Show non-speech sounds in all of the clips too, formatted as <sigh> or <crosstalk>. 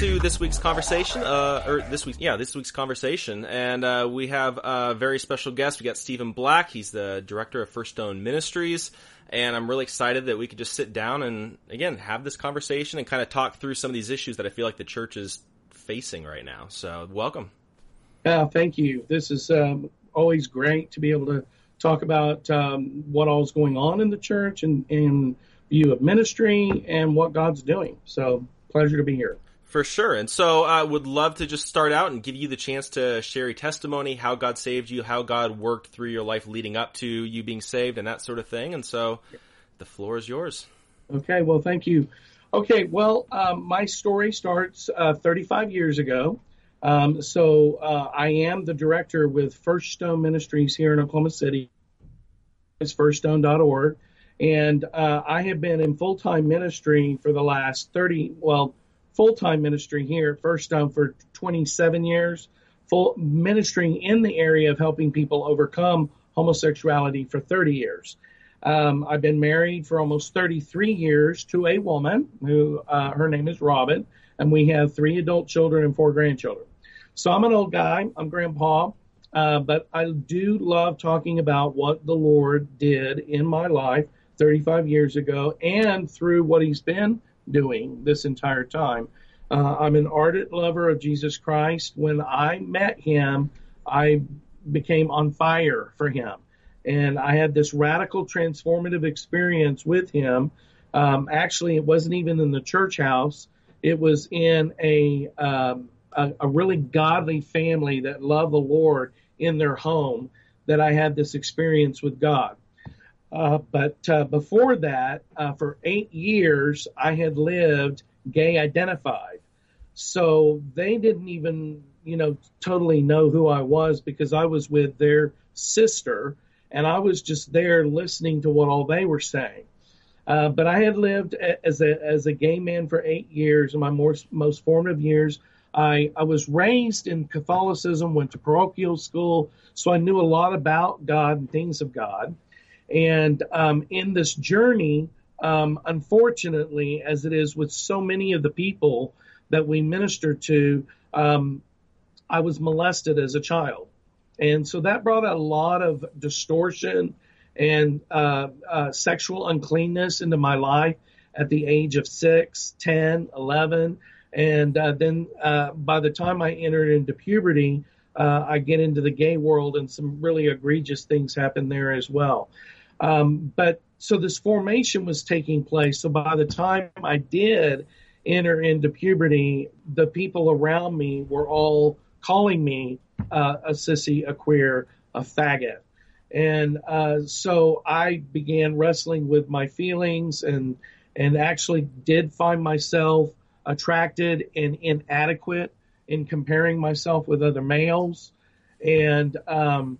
To this week's conversation, uh, or this week's, yeah, this week's conversation. And, uh, we have a very special guest. We got Stephen Black. He's the director of First Stone Ministries. And I'm really excited that we could just sit down and, again, have this conversation and kind of talk through some of these issues that I feel like the church is facing right now. So, welcome. Yeah, thank you. This is um, always great to be able to talk about um, what all is going on in the church and in view of ministry and what God's doing. So, pleasure to be here. For sure. And so I uh, would love to just start out and give you the chance to share your testimony, how God saved you, how God worked through your life leading up to you being saved and that sort of thing. And so the floor is yours. Okay. Well, thank you. Okay. Well, um, my story starts uh, 35 years ago. Um, so uh, I am the director with First Stone Ministries here in Oklahoma City. It's firststone.org. And uh, I have been in full time ministry for the last 30, well, full time ministry here at First Stone for 27 years, full ministering in the area of helping people overcome homosexuality for 30 years. Um, I've been married for almost 33 years to a woman who uh, her name is Robin, and we have three adult children and four grandchildren. So I'm an old guy, I'm grandpa, uh, but I do love talking about what the Lord did in my life 35 years ago and through what He's been doing this entire time. Uh, I'm an ardent lover of Jesus Christ. When I met him, I became on fire for him. And I had this radical transformative experience with him. Um, actually, it wasn't even in the church house. It was in a, um, a, a really godly family that loved the Lord in their home that I had this experience with God. Uh, but uh, before that, uh, for eight years, I had lived gay identified. So they didn't even, you know, totally know who I was because I was with their sister and I was just there listening to what all they were saying. Uh, but I had lived as a as a gay man for eight years in my most most formative years. I, I was raised in Catholicism, went to parochial school, so I knew a lot about God and things of God. And um, in this journey, um, unfortunately, as it is with so many of the people that we minister to, um, I was molested as a child. And so that brought a lot of distortion and uh, uh, sexual uncleanness into my life at the age of 6, 10, 11. And uh, then uh, by the time I entered into puberty, uh, I get into the gay world and some really egregious things happen there as well. Um, but so this formation was taking place. So by the time I did enter into puberty, the people around me were all calling me uh, a sissy, a queer, a faggot. And uh, so I began wrestling with my feelings and and actually did find myself attracted and inadequate in comparing myself with other males. And um,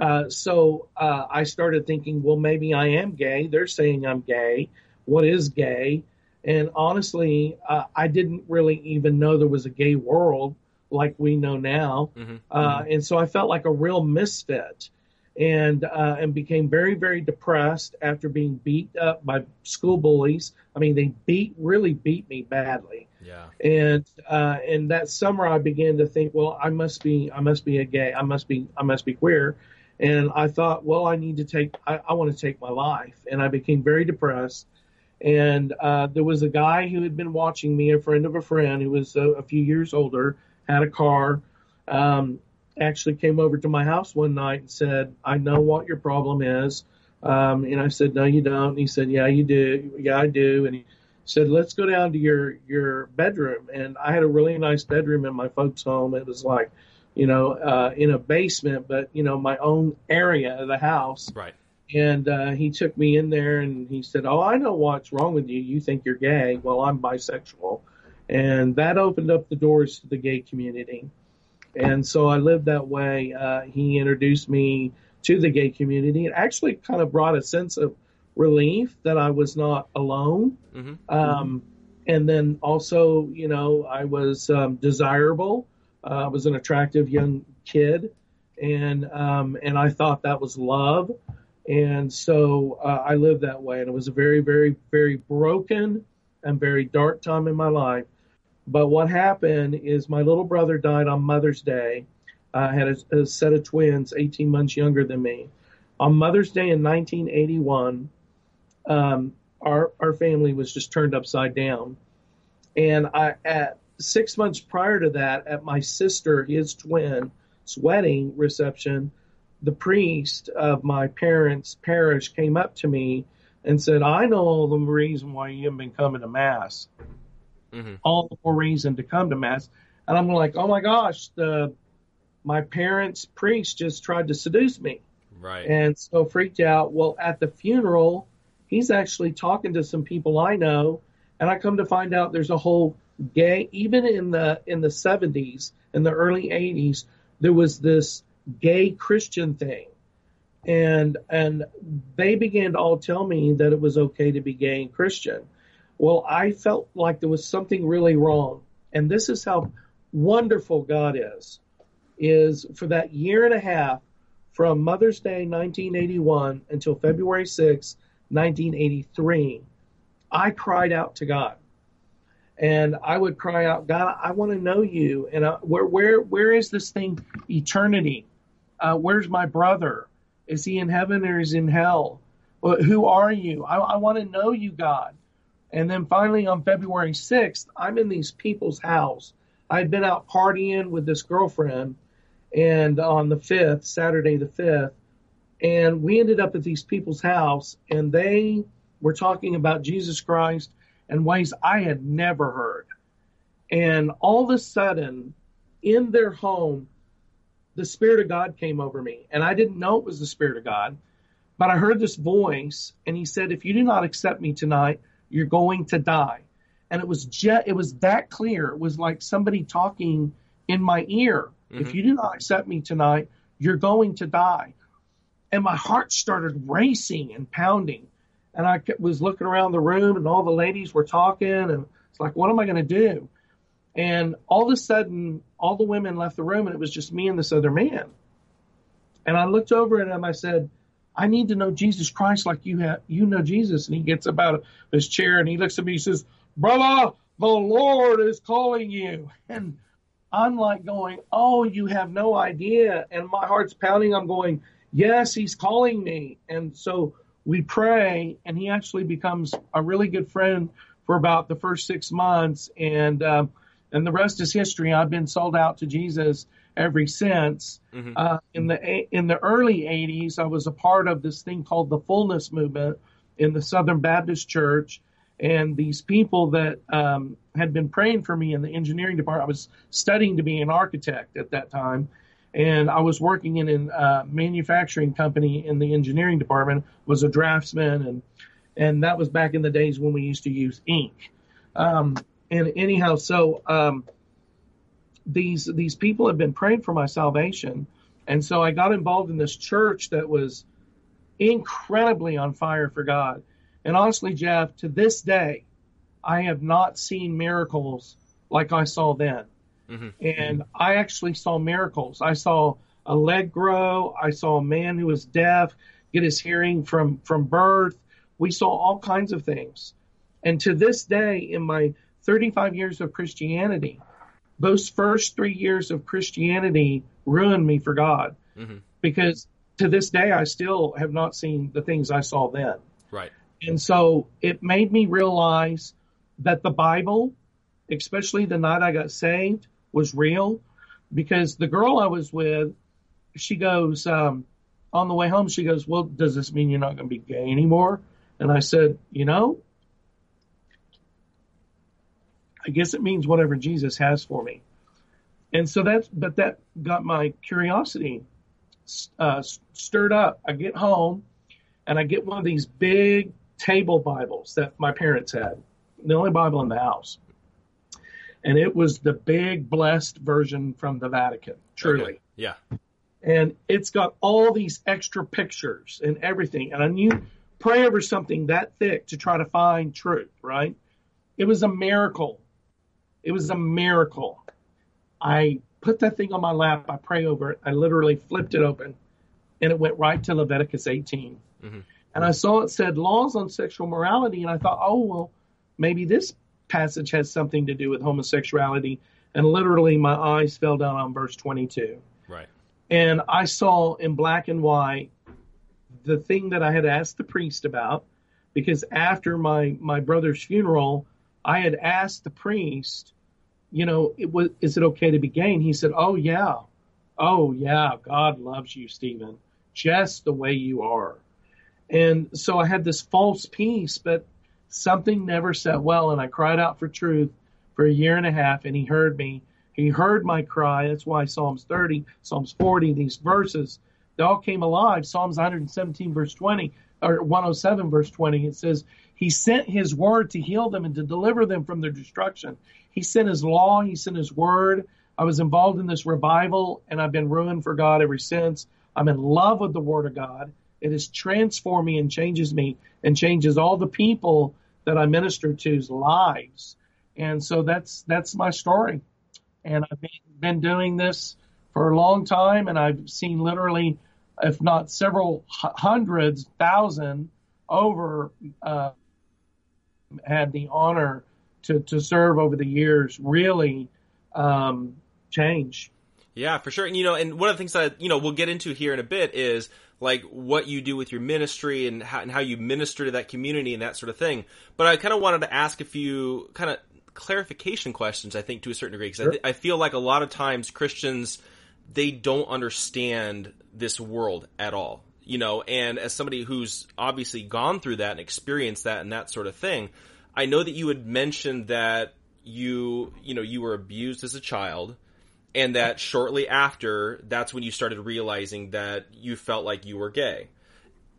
uh, so uh, I started thinking, well, maybe I am gay. They're saying I'm gay. What is gay? And honestly, uh, I didn't really even know there was a gay world like we know now. Mm-hmm. Uh, mm-hmm. And so I felt like a real misfit, and uh, and became very very depressed after being beat up by school bullies. I mean, they beat really beat me badly. Yeah. And uh, and that summer I began to think, well, I must be I must be a gay. I must be I must be queer. And I thought, well, I need to take, I, I want to take my life. And I became very depressed. And uh, there was a guy who had been watching me, a friend of a friend who was a, a few years older, had a car, um, actually came over to my house one night and said, I know what your problem is. Um, and I said, no, you don't. And he said, yeah, you do. Yeah, I do. And he said, "Let's go down to your your bedroom." And I had a really nice bedroom in my folks' home. It was like, you know, uh, in a basement, but you know, my own area of the house. Right. And uh, he took me in there and he said, "Oh, I know what's wrong with you. You think you're gay. Well, I'm bisexual." And that opened up the doors to the gay community. And so I lived that way. Uh, he introduced me to the gay community. It actually kind of brought a sense of relief that I was not alone. Mm-hmm. Um, and then also, you know, I was um, desirable. Uh, I was an attractive young kid, and um, and I thought that was love. And so uh, I lived that way, and it was a very, very, very broken and very dark time in my life. But what happened is my little brother died on Mother's Day. I had a, a set of twins, 18 months younger than me. On Mother's Day in 1981, um, our our family was just turned upside down. And I at six months prior to that, at my sister, his twin's wedding reception, the priest of my parents' parish came up to me and said, "I know the reason why you haven't been coming to mass. Mm-hmm. All the more reason to come to mass." And I'm like, "Oh my gosh, the my parents' priest just tried to seduce me." Right. And so freaked out. Well, at the funeral, he's actually talking to some people I know, and I come to find out there's a whole gay even in the in the 70s in the early 80s there was this gay Christian thing. And and they began to all tell me that it was okay to be gay and Christian. Well, I felt like there was something really wrong. And this is how wonderful God is. Is for that year and a half from Mother's Day 1981 until February 6, 1983, I cried out to God. And I would cry out, God, I want to know you. And uh, where, where, where is this thing, eternity? Uh, where's my brother? Is he in heaven or is he in hell? Well, who are you? I, I want to know you, God. And then finally on February 6th, I'm in these people's house. I'd been out partying with this girlfriend and on the 5th, Saturday the 5th, and we ended up at these people's house, and they were talking about Jesus Christ and ways I had never heard. And all of a sudden, in their home, the Spirit of God came over me. And I didn't know it was the Spirit of God, but I heard this voice, and He said, If you do not accept me tonight, you're going to die. And it was jet, it was that clear. It was like somebody talking in my ear. Mm-hmm. If you do not accept me tonight, you're going to die and my heart started racing and pounding. And I was looking around the room, and all the ladies were talking, and it's like, what am I going to do? And all of a sudden, all the women left the room, and it was just me and this other man. And I looked over at him. I said, I need to know Jesus Christ like you have, you know Jesus. And he gets up out of his chair and he looks at me. He says, "Brother, the Lord is calling you." <laughs> And I'm like going, "Oh, you have no idea." And my heart's pounding. I'm going, yes, he's calling me. And so we pray, and he actually becomes a really good friend for about the first six months. And, um, and the rest is history. I've been sold out to Jesus ever since. Mm-hmm. Uh, in the in the early '80s, I was a part of this thing called the Fullness Movement in the Southern Baptist Church, and these people that um, had been praying for me in the engineering department. I was studying to be an architect at that time, and I was working in a uh, manufacturing company in the engineering department. Was a draftsman, and and that was back in the days when we used to use ink. Um, and anyhow, so um, these these people have been praying for my salvation, and so I got involved in this church that was incredibly on fire for God. And honestly, Jeff, to this day, I have not seen miracles like I saw then. Mm-hmm. And I actually saw miracles. I saw a leg grow. I saw a man who was deaf get his hearing from, from birth. We saw all kinds of things. And to this day, in my 35 years of Christianity, those first three years of Christianity ruined me for God. Mm-hmm. Because to this day, I still have not seen the things I saw then. Right. And so it made me realize that the Bible, especially the night I got saved, was real because the girl I was with, she goes, um, on the way home, she goes, well, does this mean you're not going to be gay anymore? And I said, you know, I guess it means whatever Jesus has for me. And so that's, but that got my curiosity uh, stirred up. I get home and I get one of these big table Bibles that my parents had, the only Bible in the house. And it was the big blessed version from the Vatican, truly. Okay. Yeah. And it's got all these extra pictures and everything. And I knew pray over something that thick to try to find truth, right? It was a miracle. It was a miracle. I put that thing on my lap. I pray over it. I literally flipped it open and it went right to Leviticus 18. Mm-hmm. And I saw it said laws on sexual morality. And I thought, oh, well, maybe this passage has something to do with homosexuality. And literally my eyes fell down on verse 22. Right. And I saw in black and white the thing that I had asked the priest about because after my, my brother's funeral, I had asked the priest you know, it was, is it okay to be gay? And he said, oh, yeah. Oh, yeah. God loves you, Stephen, just the way you are. And so I had this false peace, but something never set well. And I cried out for truth for a year and a half, and he heard me. He heard my cry. That's why Psalms 30, Psalms 40, these verses, they all came alive. Psalms 117, verse 20, or 107, verse 20, it says, He sent His word to heal them and to deliver them from their destruction. He sent his law, he sent his word. I was involved in this revival and I've been ruined for God ever since. I'm in love with the word of God. It has transformed me and changes me and changes all the people that I minister to's lives. And so that's that's my story. And I've been doing this for a long time and I've seen literally if not several hundreds, thousand over uh, had the honor to, to serve over the years really um, change. Yeah, for sure. And you know, and one of the things that you know we'll get into here in a bit is like what you do with your ministry and how, and how you minister to that community and that sort of thing. But I kind of wanted to ask a few kind of clarification questions. I think to a certain degree because sure. I, th- I feel like a lot of times Christians they don't understand this world at all. You know, and as somebody who's obviously gone through that and experienced that and that sort of thing, I know that you had mentioned that you, you know, you were abused as a child and that shortly after, that's when you started realizing that you felt like you were gay.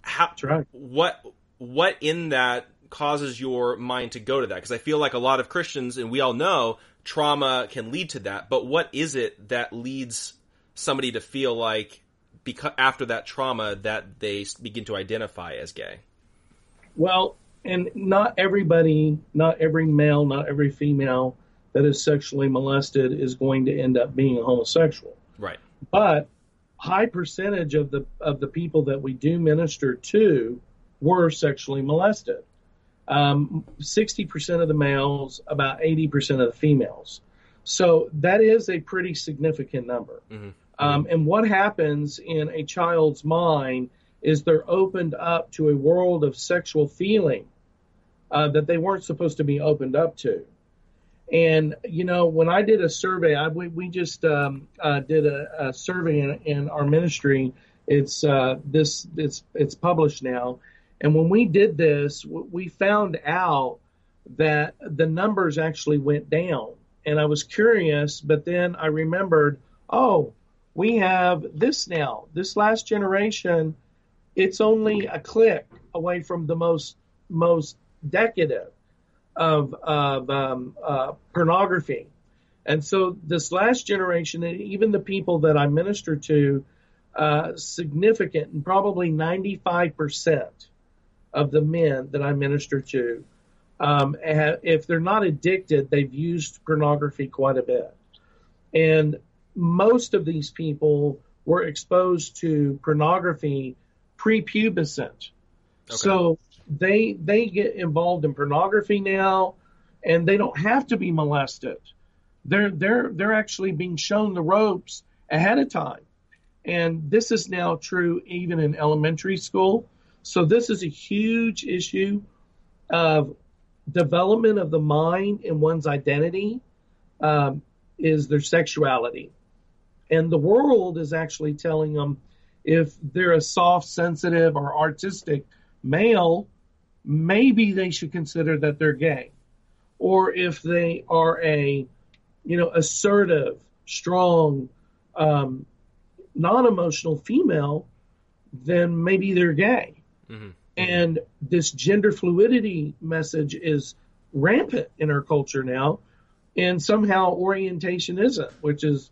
How, that's right. What, what in that causes your mind to go to that? Because I feel like a lot of Christians, and we all know, trauma can lead to that. But what is it that leads somebody to feel like, because after that trauma, that they begin to identify as gay? Well, and not everybody, not every male, not every female that is sexually molested is going to end up being homosexual. Right. But high percentage of the of the people that we do minister to were sexually molested. Um, 60% of the males, about 80% of the females. So that is a pretty significant number. Mm-hmm. Um, and what happens in a child's mind is they're opened up to a world of sexual feeling uh, that they weren't supposed to be opened up to. And you know, when I did a survey, I, we, we just um, uh, did a, a survey in, in, our ministry. It's uh, this it's it's published now, and when we did this, we found out that the numbers actually went down. And I was curious, but then I remembered, oh, we have this now. This last generation, it's only a click away from the most most decadent of, of um, uh, pornography. And so this last generation, and even the people that I minister to, uh, significant and probably 95% of the men that I minister to, um, if they're not addicted, they've used pornography quite a bit. And most of these people were exposed to pornography prepubescent. Okay. So they they get involved in pornography now, and they don't have to be molested. They're they're they're actually being shown the ropes ahead of time, and this is now true even in elementary school. So this is a huge issue of development of the mind and one's identity um, is their sexuality, and the world is actually telling them if they're a soft, sensitive, or artistic male, maybe they should consider that they're gay. or if they are a, you know, assertive, strong, um, non-emotional female, then maybe they're gay. Mm-hmm. And this gender fluidity message is rampant in our culture now, and somehow orientation isn't, which is,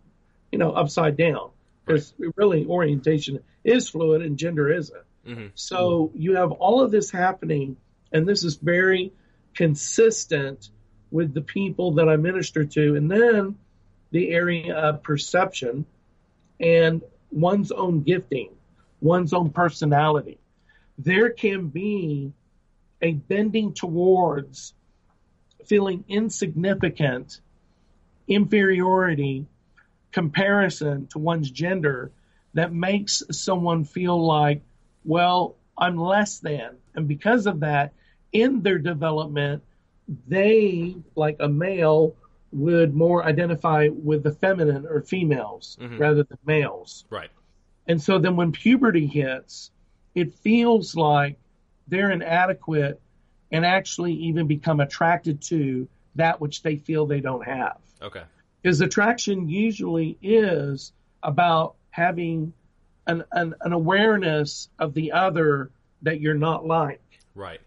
you know, upside down. Because right. really, orientation is fluid and gender isn't. Mm-hmm. So you have all of this happening, and this is very consistent with the people that I minister to. And then the area of perception and one's own gifting, one's own personality. There can be a bending towards feeling insignificant, inferiority, comparison to one's gender that makes someone feel like, well, I'm less than. And because of that, in their development, they, like a male, would more identify with the feminine or females mm-hmm. rather than males. Right. And so then when puberty hits, it feels like they're inadequate and actually even become attracted to that which they feel they don't have. Okay. Because attraction usually is about having an, an, an awareness of the other that you're not like. Right.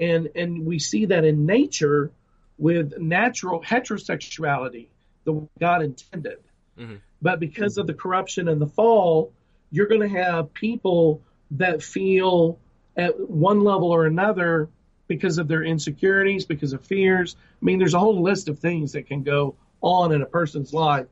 And and we see that in nature with natural heterosexuality, the way God intended. Mm-hmm. But because of the corruption and the fall, you're going to have people that feel at one level or another because of their insecurities, because of fears. I mean, there's a whole list of things that can go on in a person's life,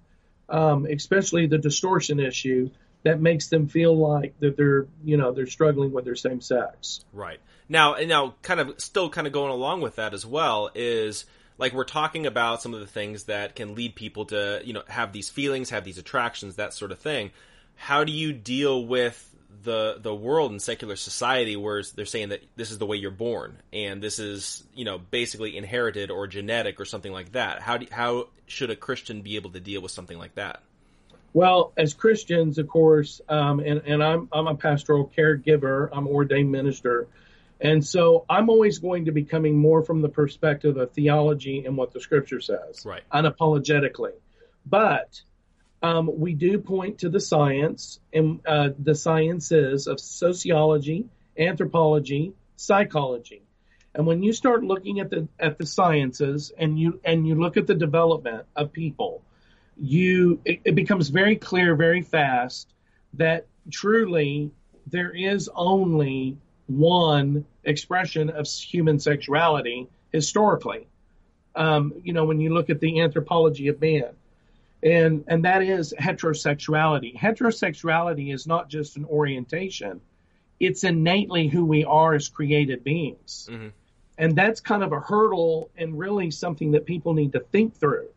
um, especially the distortion issue that makes them feel like that they're, you know, they're struggling with their same sex. Right. Now, now, kind of still kind of going along with that as well is like we're talking about some of the things that can lead people to, you know, have these feelings, have these attractions, that sort of thing. How do you deal with the the world and secular society where they're saying that this is the way you're born and this is you know basically inherited or genetic or something like that how do, how should a christian be able to deal with something like that well as christians of course um, and, and I'm, I'm a pastoral caregiver. I'm ordained minister. And so i'm always going to be coming more from the perspective of theology and what the scripture says right. unapologetically. But um, we do point to the science and uh, the sciences of sociology, anthropology, psychology. And when you start looking at the at the sciences and you and you look at the development of people, you it, it becomes very clear very fast that truly there is only one expression of human sexuality historically. Um, you know, when you look at the anthropology of man, and and that is heterosexuality. Heterosexuality is not just an orientation; it's innately who we are as created beings, mm-hmm. and that's kind of a hurdle and really something that people need to think through.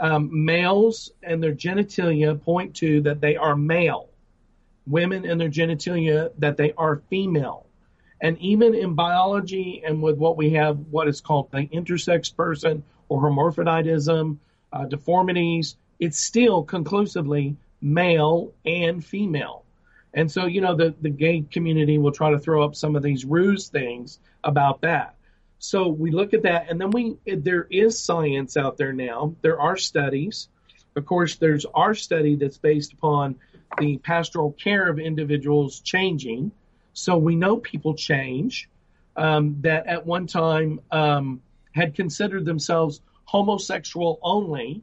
Um, males and their genitalia point to that they are male. Women and their genitalia that they are female. And even in biology and with what we have, what is called the intersex person or hermaphroditism, uh, deformities, it's still conclusively male and female. And so, you know, the, the gay community will try to throw up some of these ruse things about that. So we look at that, and then we there is science out there now. There are studies. Of course, there's our study that's based upon the pastoral care of individuals changing. So we know people change um, that at one time um, had considered themselves homosexual only,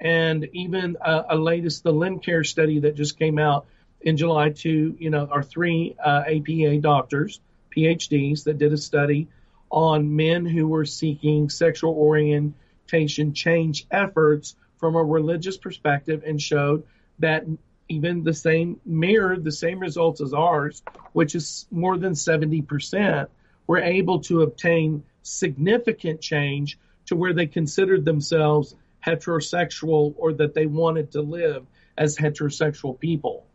and even a, a latest the Lincare study that just came out in July to you know our three uh, APA doctors PhDs that did a study on men who were seeking sexual orientation change efforts from a religious perspective and showed that even the same mirrored the same results as ours, which is more than 70%, were able to obtain significant change to where they considered themselves heterosexual or that they wanted to live as heterosexual people.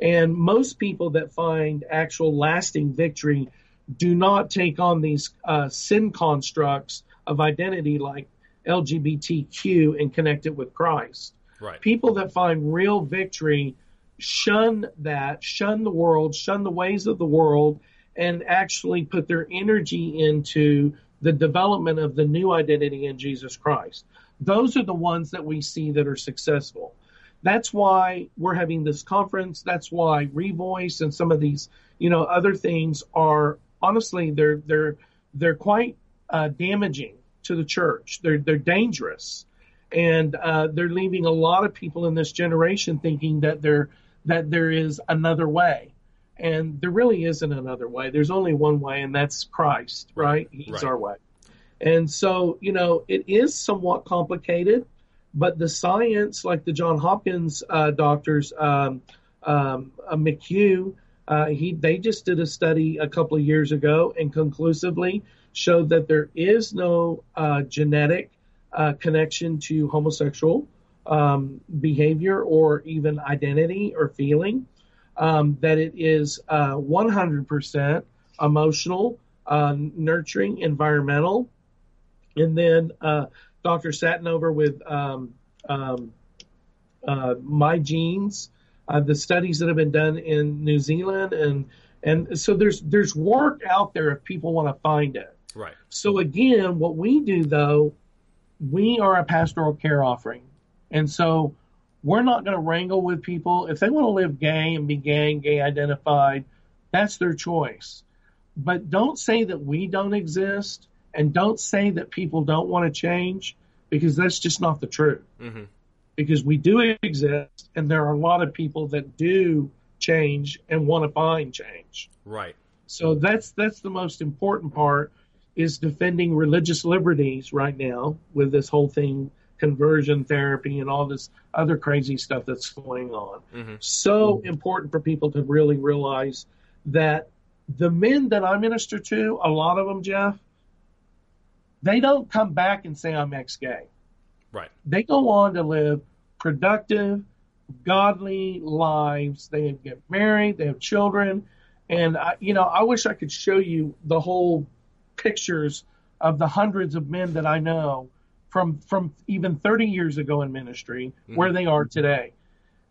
And most people that find actual lasting victory do not take on these uh, sin constructs of identity like LGBTQ and connect it with Christ. Right. People that find real victory shun that, shun the world, shun the ways of the world, and actually put their energy into the development of the new identity in Jesus Christ. Those are the ones that we see that are successful. That's why we're having this conference. That's why Revoice and some of these, you know, other things are honestly they're they're they're quite uh, damaging to the church. They're they're dangerous, and uh, they're leaving a lot of people in this generation thinking that there that there is another way, and there really isn't another way. There's only one way, and that's Christ. Right? He's right. our way. And so, you know, it is somewhat complicated, but the science, like the John Hopkins uh, doctors, um, um, uh, McHugh, uh, he they just did a study a couple of years ago and conclusively showed that there is no uh, genetic uh, connection to homosexual um, behavior or even identity or feeling. Um, that it is 100% uh, emotional, nurturing, environmental, and then uh, Dr. Satinover with um, um, uh, My Genes, uh, the studies that have been done in New Zealand, and and so there's there's work out there if people want to find it. Right. So again, what we do though, we are a pastoral care offering, and so we're not going to wrangle with people if they want to live gay and be gay and gay identified. That's their choice. But don't say that we don't exist and don't say that people don't want to change because that's just not the truth. Mm-hmm. Because we do exist, and there are a lot of people that do change and want to find change. Right. So that's that's the most important part is defending religious liberties right now with this whole thing conversion therapy and all this other crazy stuff that's going on. Mm-hmm. So mm-hmm. important for people to really realize that the men that I minister to, a lot of them, Jeff, they don't come back and say I'm ex-gay. Right. They go on to live productive, godly lives. They get married, they have children, and I, you know, I wish I could show you the whole pictures of the hundreds of men that I know from from even 30 years ago in ministry mm-hmm. where they are today.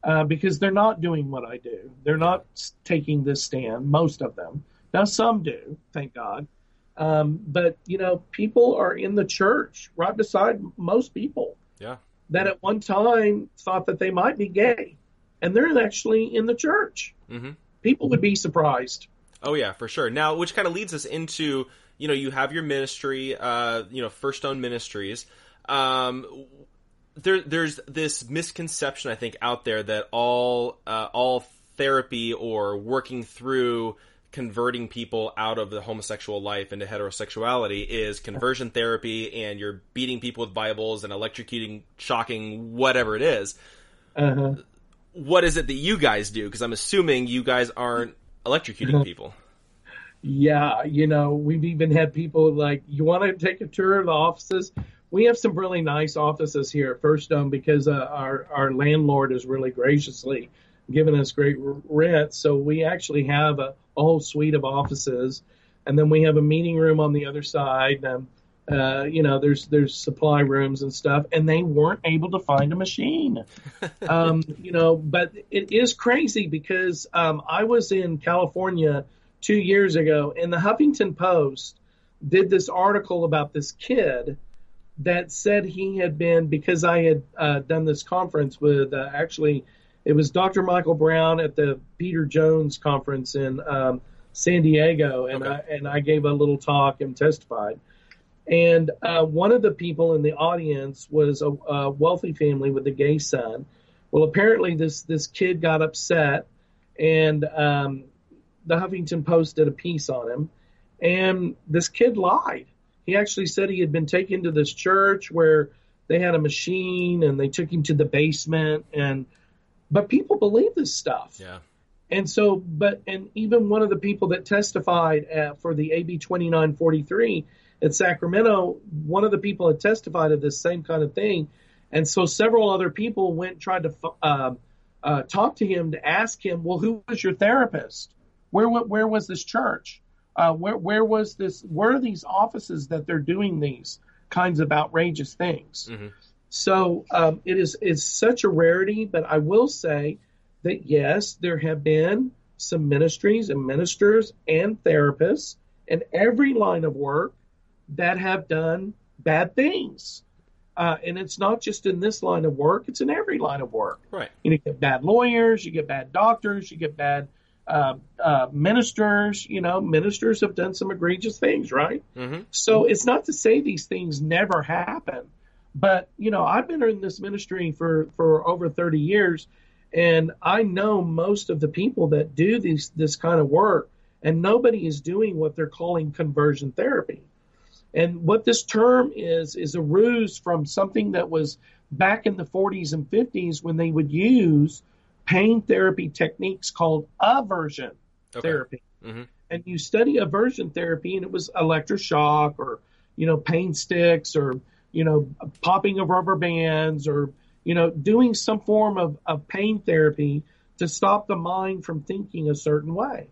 Uh, because they're not doing what I do. They're not taking this stand, most of them. Now, some do, thank God. Um, but you know, people are in the church right beside most people. Yeah. That at one time thought that they might be gay, and they're actually in the church. Mm-hmm. People would be surprised. Oh yeah, for sure. Now, which kind of leads us into you know you have your ministry, uh, you know, First Stone Ministries. Um, there, there's this misconception I think out there that all uh, all therapy or working through converting people out of the homosexual life into heterosexuality is conversion therapy and you're beating people with Bibles and electrocuting, shocking, whatever it is. Uh-huh. What is it that you guys do? Because I'm assuming you guys aren't electrocuting people. Yeah, you know, we've even had people like, you want to take a tour of the offices? We have some really nice offices here at First Stone because uh, our our landlord is really graciously given us great rent. So we actually have a, a whole suite of offices, and then we have a meeting room on the other side. Um, uh, you know, there's there's supply rooms and stuff, and they weren't able to find a machine. <laughs> um, you know, but it is crazy because um, I was in California two years ago, and the Huffington Post did this article about this kid that said he had been because I had uh, done this conference with uh, actually it was Dr. Michael Brown at the Peter Jones conference in um, San Diego, and okay. I and I gave a little talk and testified. And uh, one of the people in the audience was a, a wealthy family with a gay son. Well, apparently this this kid got upset, and um, the Huffington Post did a piece on him, and this kid lied. He actually said he had been taken to this church where they had a machine, and they took him to the basement and but people believe this stuff. Yeah. And so, but, and even one of the people that testified at, for the AB 2943 at Sacramento, one of the people had testified of this same kind of thing. And so several other people went, tried to uh, uh, talk to him to ask him, well, who was your therapist? Where, where was this church? Uh, where, where was this, where are these offices that they're doing these kinds of outrageous things? Mm-hmm. So um, it is it's such a rarity, but I will say that yes, there have been some ministries and ministers and therapists in every line of work that have done bad things. Uh, and it's not just in this line of work; it's in every line of work. Right. You, know, you get bad lawyers, you get bad doctors, you get bad uh, uh, ministers. You know, ministers have done some egregious things, right? Mm-hmm. So it's not to say these things never happen, but you know, I've been in this ministry for for over 30 years, and I know most of the people that do these this kind of work, and nobody is doing what they're calling conversion therapy. And what this term is, is a ruse from something that was back in the 40s and 50s when they would use pain therapy techniques called aversion Okay. therapy. Mhm. And you study aversion therapy, and it was electroshock or, you know, pain sticks or, you know, popping of rubber bands or, you know, doing some form of, of pain therapy to stop the mind from thinking a certain way.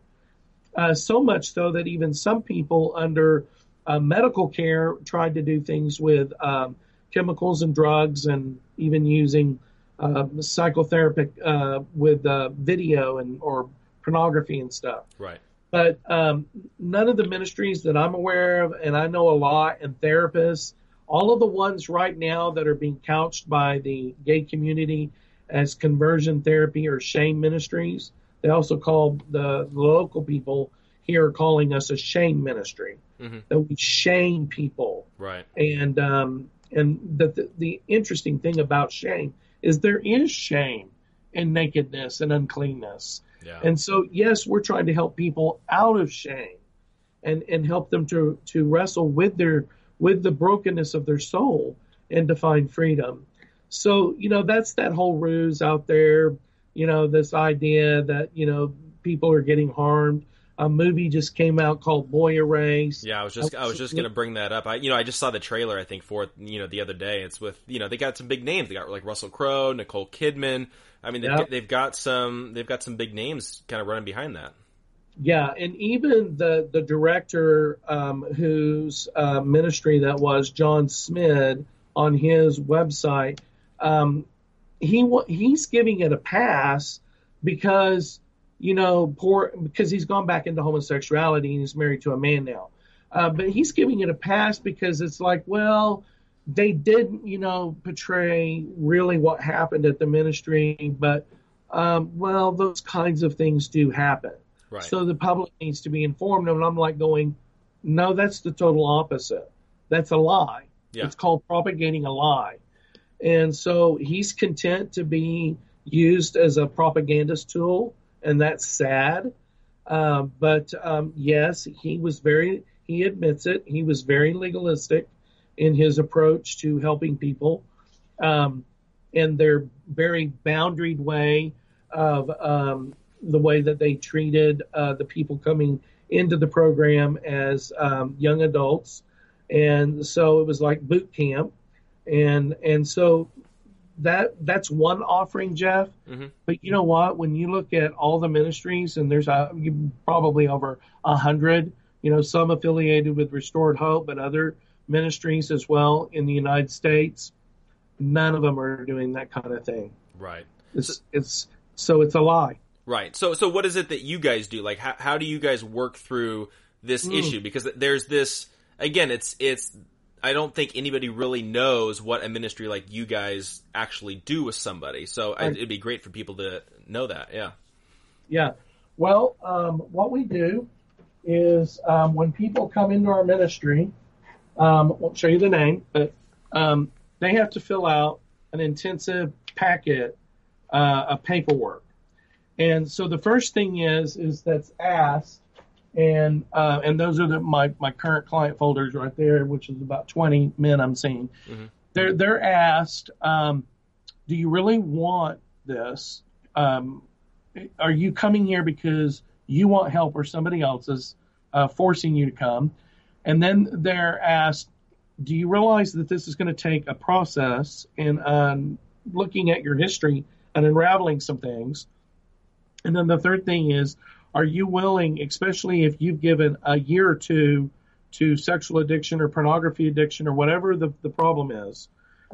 Uh, so much so that even some people under uh, medical care tried to do things with um, chemicals and drugs and even using uh, psychotherapy uh, with uh, video and or pornography and stuff. Right. But um, none of the ministries that I'm aware of, and I know a lot, and therapists, all of the ones right now that are being couched by the gay community as conversion therapy or shame ministries, they also call the local people here calling us a shame ministry. Mhm. That we shame people Right. and um, and the, the the interesting thing about shame is there is shame in nakedness and uncleanness. Yeah. And so yes, we're trying to help people out of shame and and help them to to wrestle with their with the brokenness of their soul and to find freedom. So, you know, that's that whole ruse out there, you know, this idea that, you know, people are getting harmed. A movie just came out called Boy Erased. Yeah, I was just I was just gonna bring that up. I you know I just saw the trailer I think for it you know the other day. It's with you know they got some big names. They got like Russell Crowe, Nicole Kidman. I mean they've, Yeah. they've got some they've got some big names kind of running behind that. Yeah, and even the the director um, whose uh, ministry that was, John Smid, on his website, um, he he's giving it a pass because you know poor because he's gone back into homosexuality and he's married to a man now, uh, but he's giving it a pass because it's like well they didn't you know portray really what happened at the ministry, but um, well those kinds of things do happen. Right. So the public needs to be informed. And I'm like going, no, that's the total opposite. That's a lie. Yeah. It's called propagating a lie. And so he's content to be used as a propagandist tool, and that's sad. Um, but um, yes, he was very, he admits it, he was very legalistic in his approach to helping people um, and their very boundaried way of um, the way that they treated uh, the people coming into the program as um, young adults, and so it was like boot camp, and and so that that's one offering, Jeff. Mhm. But you know what? When you look at all the ministries, and there's a, probably over a hundred, you know, some affiliated with Restored Hope, but other ministries as well in the United States. None of them are doing that kind of thing. Right. It's it's so it's a lie. Right. So so what is it that you guys do? Like how how do you guys work through this Mm. issue? Because there's this again, it's it's I don't think anybody really knows what a ministry like you guys actually do with somebody. So I, it'd be great for people to know that. Yeah. Yeah. Well, um, what we do is um, when people come into our ministry, um, won't show you the name, but um, they have to fill out an intensive packet uh, of paperwork. And so the first thing is is that's asked, and uh, and those are the, my my current client folders right there, which is about 20 men I'm seeing. Mhm. They're they're asked, um, do you really want this? Um, are you coming here because you want help or somebody else is uh, forcing you to come? And then they're asked, do you realize that this is going to take a process and um, looking at your history and unraveling some things? And then the third thing is, are you willing, especially if you've given a year or two to sexual addiction or pornography addiction or whatever the, the problem is,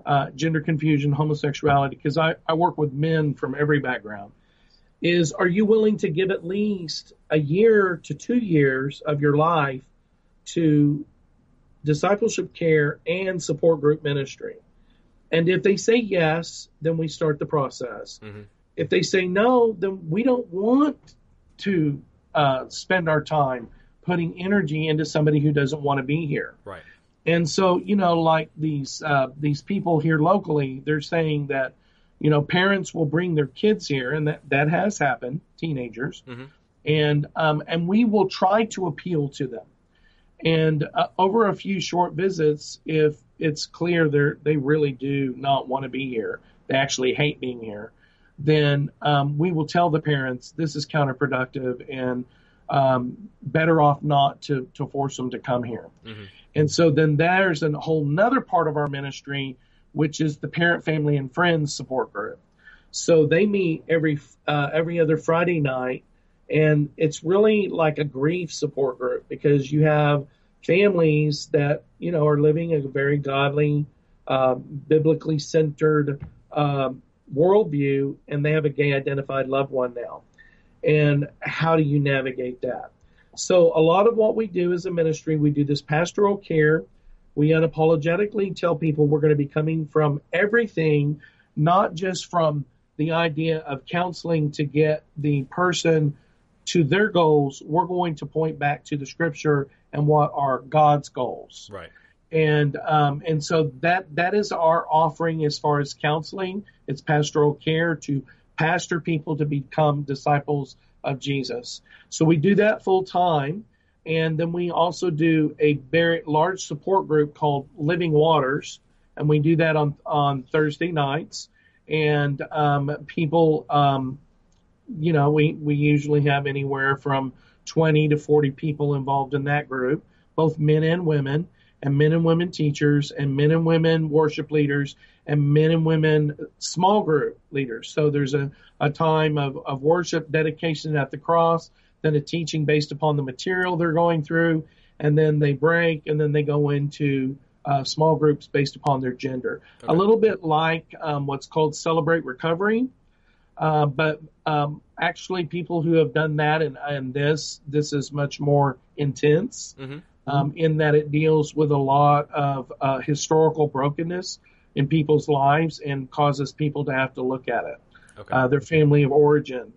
uh, gender confusion, homosexuality, because I, I work with men from every background, is are you willing to give at least a year to two years of your life to discipleship care and support group ministry. And if they say yes, then we start the process. Mm-hmm. If they say no, then we don't want to uh, spend our time putting energy into somebody who doesn't want to be here. Right. And so, you know, like these uh, these people here locally, they're saying that, you know, parents will bring their kids here, and that that has happened, teenagers, mm-hmm. and um, and we will try to appeal to them. And uh, over a few short visits, if it's clear they they really do not want to be here, they actually hate being here, then um, we will tell the parents this is counterproductive and um, better off not to to force them to come here. Mm-hmm. And so then there's a whole nother part of our ministry, which is the parent, family, and friends support group. So they meet every uh, every other Friday night, and it's really like a grief support group because you have families that you know are living a very godly, uh, biblically centered um, worldview, and they have a gay identified loved one now. And how do you navigate that? So a lot of what we do as a ministry, we do this pastoral care. We unapologetically tell people we're going to be coming from everything, not just from the idea of counseling to get the person to their goals. We're going to point back to the scripture and what are God's goals. Right. And um, and so that that is our offering as far as counseling. It's pastoral care to pastor people to become disciples of Jesus. So we do that full time. And then we also do a very large support group called Living Waters. And we do that on, on Thursday nights. And um, people, um, you know, we, we usually have anywhere from 20 to 40 people involved in that group, both men and women, and men and women teachers, and men and women worship leaders, and men and women small group leaders. So there's a, a time of, of worship, dedication at the cross, then a teaching based upon the material they're going through, and then they break, and then they go into uh, small groups based upon their gender. Okay. A little bit like um, what's called Celebrate Recovery. Uh, but um, actually, people who have done that and, and this, this is much more intense mm-hmm. Um, in that it deals with a lot of uh, historical brokenness in people's lives and causes people to have to look at it, okay. uh, their family of origin,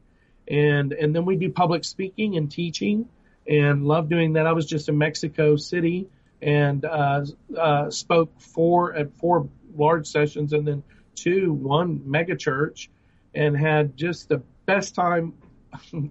and and then we do public speaking and teaching, and love doing that. I was just in Mexico City and uh, uh, spoke four at four large sessions and then two one mega church, and had just the best time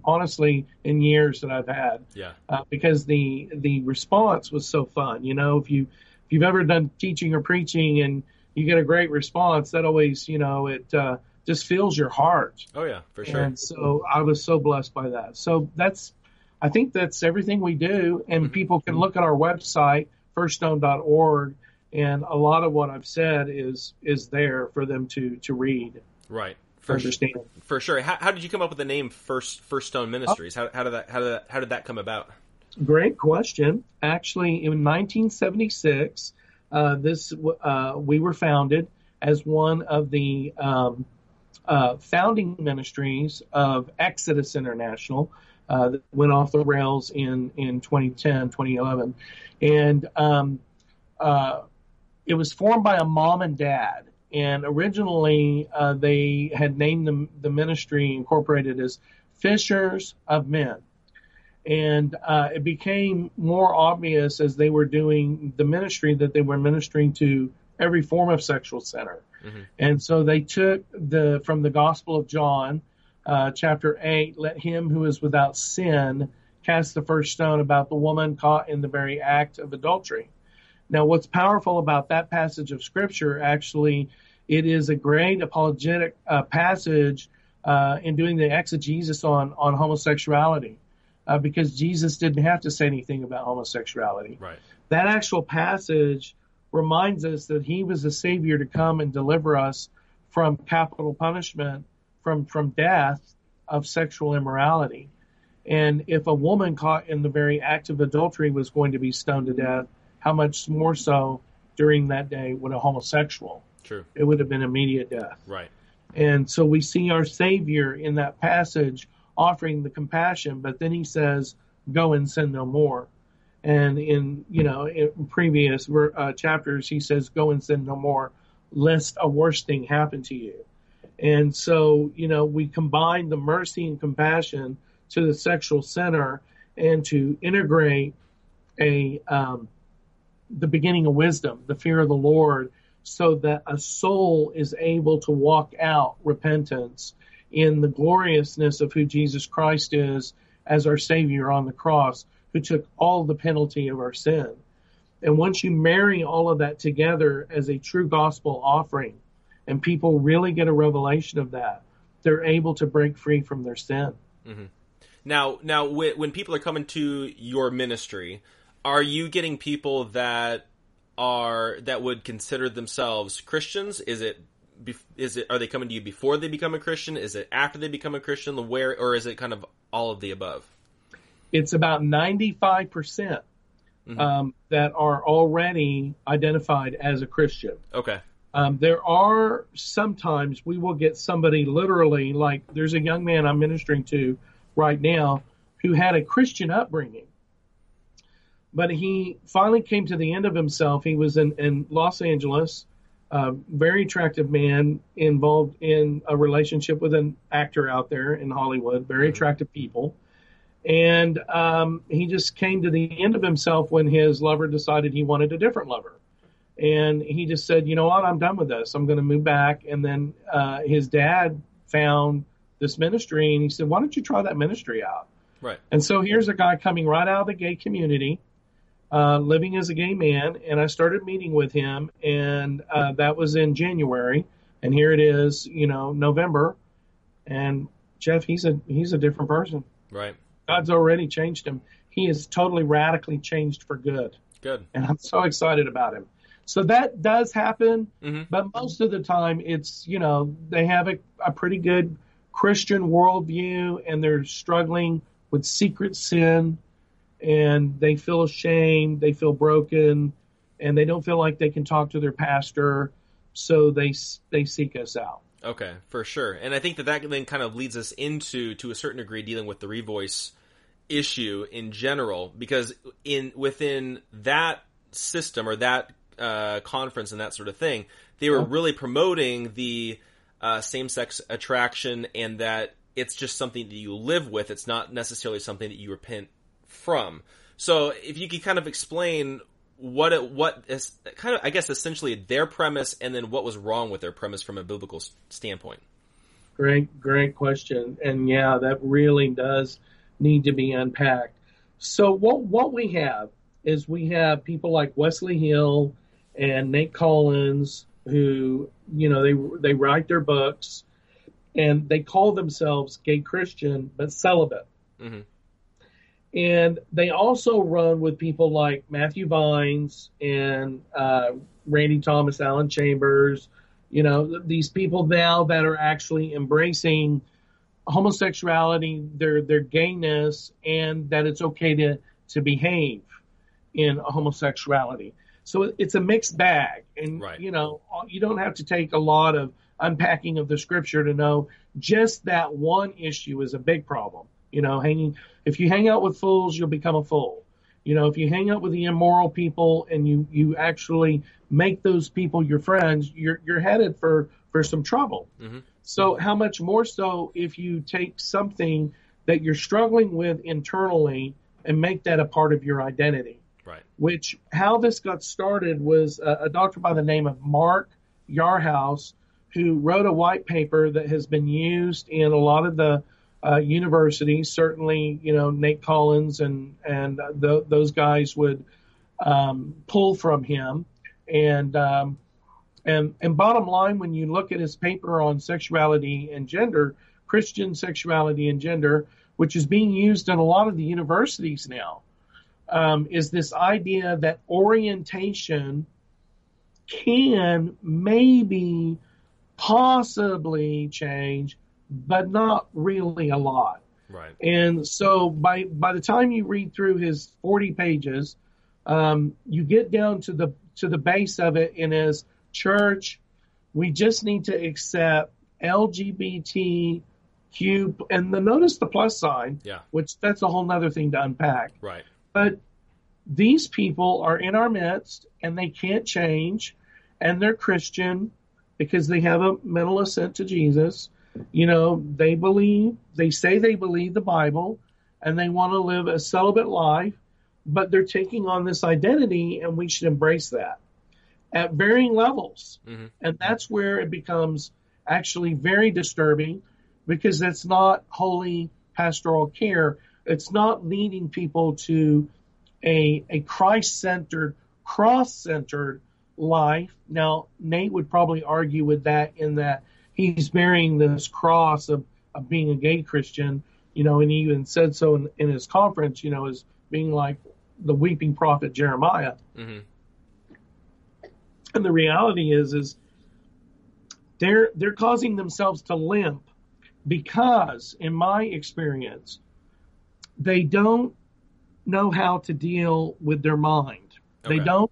honestly in years that I've had. Yeah. Uh, because the the response was so fun. You know, if you if you've ever done teaching or preaching and you get a great response, that always, you know, it uh, just fills your heart. Oh yeah, for sure. And so I was so blessed by that. So that's, I think that's everything we do, and mm-hmm. people can look at our website firststone.org, and a lot of what I've said is is there for them to to read. Right. For understand. For sure. How, how did you come up with the name First First Stone Ministries? How, how did that how did that how did that come about? Great question. Actually, in 1976, uh, this uh, we were founded as one of the um, uh, founding ministries of Exodus International. Uh, that went off the rails in, in 2010, 2011. And um, uh, it was formed by a mom and dad. And originally, uh, they had named the, the ministry incorporated as Fishers of Men. And uh, it became more obvious as they were doing the ministry that they were ministering to every form of sexual center. Mm-hmm. And so they took the from the Gospel of John, uh, chapter eight, let him who is without sin cast the first stone about the woman caught in the very act of adultery. Now, what's powerful about that passage of scripture, actually, it is a great apologetic uh, passage uh, in doing the exegesis on on homosexuality uh, because Jesus didn't have to say anything about homosexuality. Right. That actual passage reminds us that he was a savior to come and deliver us from capital punishment, from, from death of sexual immorality. And if a woman caught in the very act of adultery was going to be stoned to death, how much more so during that day would a homosexual? True. It would have been immediate death. Right. And so we see our Savior in that passage offering the compassion, but then he says, Go and sin no more. And in you know in previous uh, chapters, he says, "Go and sin no more, lest a worse thing happen to you." And so you know we combine the mercy and compassion to the sexual center and to integrate a um, the beginning of wisdom, the fear of the Lord, so that a soul is able to walk out repentance in the gloriousness of who Jesus Christ is as our Savior on the cross, who took all the penalty of our sin. And once you marry all of that together as a true gospel offering, and people really get a revelation of that, they're able to break free from their sin. Mm-hmm. Now, now, when people are coming to your ministry, are you getting people that are that would consider themselves Christians? Is it is it are they coming to you before they become a Christian? Is it after they become a Christian? Where or is it kind of all of the above? It's about ninety five percent mm-hmm. um, that are already identified as a Christian. Okay. Um, there are sometimes we will get somebody literally like there's a young man I'm ministering to right now who had a Christian upbringing but he finally came to the end of himself. He was in, in Los Angeles, a very attractive man involved in a relationship with an actor out there in Hollywood, very mm-hmm. attractive people. And um, he just came to the end of himself when his lover decided he wanted a different lover. And he just said, you know what, I'm done with this. I'm going to move back. And then uh, his dad found this ministry and he said, why don't you try that ministry out? Right. And so here's a guy coming right out of the gay community uh, living as a gay man, and I started meeting with him, and uh, that was in January, and here it is, you know, November, and Jeff, he's a he's a different person. Right. God's already changed him. He is totally radically changed for good. Good. And I'm so excited about him. So that does happen, mm-hmm. but most of the time it's you know they have a, a pretty good Christian worldview, and they're struggling with secret sin and they feel ashamed, they feel broken, and they don't feel like they can talk to their pastor, so they they seek us out. Okay, for sure. And I think that that then kind of leads us into to a certain degree dealing with the revoice issue in general because in within that system or that uh, conference and that sort of thing, they were really promoting the uh, same-sex attraction and that it's just something that you live with. It's not necessarily something that you repent from. So if you could kind of explain what it, what is kind of I guess essentially their premise and then what was wrong with their premise from a biblical standpoint. Great, great question, and yeah, that really does need to be unpacked. So what what we have is we have people like Wesley Hill and Nate Collins who you know they they write their books and they call themselves gay Christian but celibate. Mm-hmm. And they also run with people like Matthew Vines and uh, Randy Thomas, Alan Chambers, you know, these people now that are actually embracing homosexuality, their their gayness, and that it's okay to to behave in homosexuality. So it's a mixed bag, and right. you know, you don't have to take a lot of unpacking of the scripture to know just that one issue is a big problem. You know, hanging if you hang out with fools, you'll become a fool. You know, if you hang out with the immoral people and you you actually make those people your friends, you're you're headed for for some trouble. Mm-hmm. So how much more so if you take something that you're struggling with internally and make that a part of your identity. Right. Which how this got started was a, a doctor by the name of Mark Yarhouse who wrote a white paper that has been used in a lot of the uh, universities. Certainly, you know Nate Collins and and the, those guys would um, pull from him. And um, and and bottom line, when you look at his paper on sexuality and gender, Christian sexuality and gender, which is being used in a lot of the universities now, um, is this idea that orientation can maybe possibly change but not really a lot. Right. And so by by the time you read through his 40 pages, um, you get down to the to the base of it, and as church, we just need to accept LGBTQ and the notice the plus sign, yeah, which that's a whole other thing to unpack. Right. But these people are in our midst and they can't change and they're Christian because they have a mental assent to Jesus. You know, they believe, they say they believe the Bible and they want to live a celibate life, but they're taking on this identity and we should embrace that at varying levels. Mm-hmm. And that's where it becomes actually very disturbing because that's not holy pastoral care. It's not leading people to a, a Christ centered, cross centered life. Now, Nate would probably argue with that in that he's bearing this cross of, of being a gay Christian, you know, and he even said so in, in his conference, you know, as being like the weeping prophet Jeremiah. Mm-hmm. And the reality is, is they're they're causing themselves to limp because, in my experience, they don't know how to deal with their mind. Okay. They don't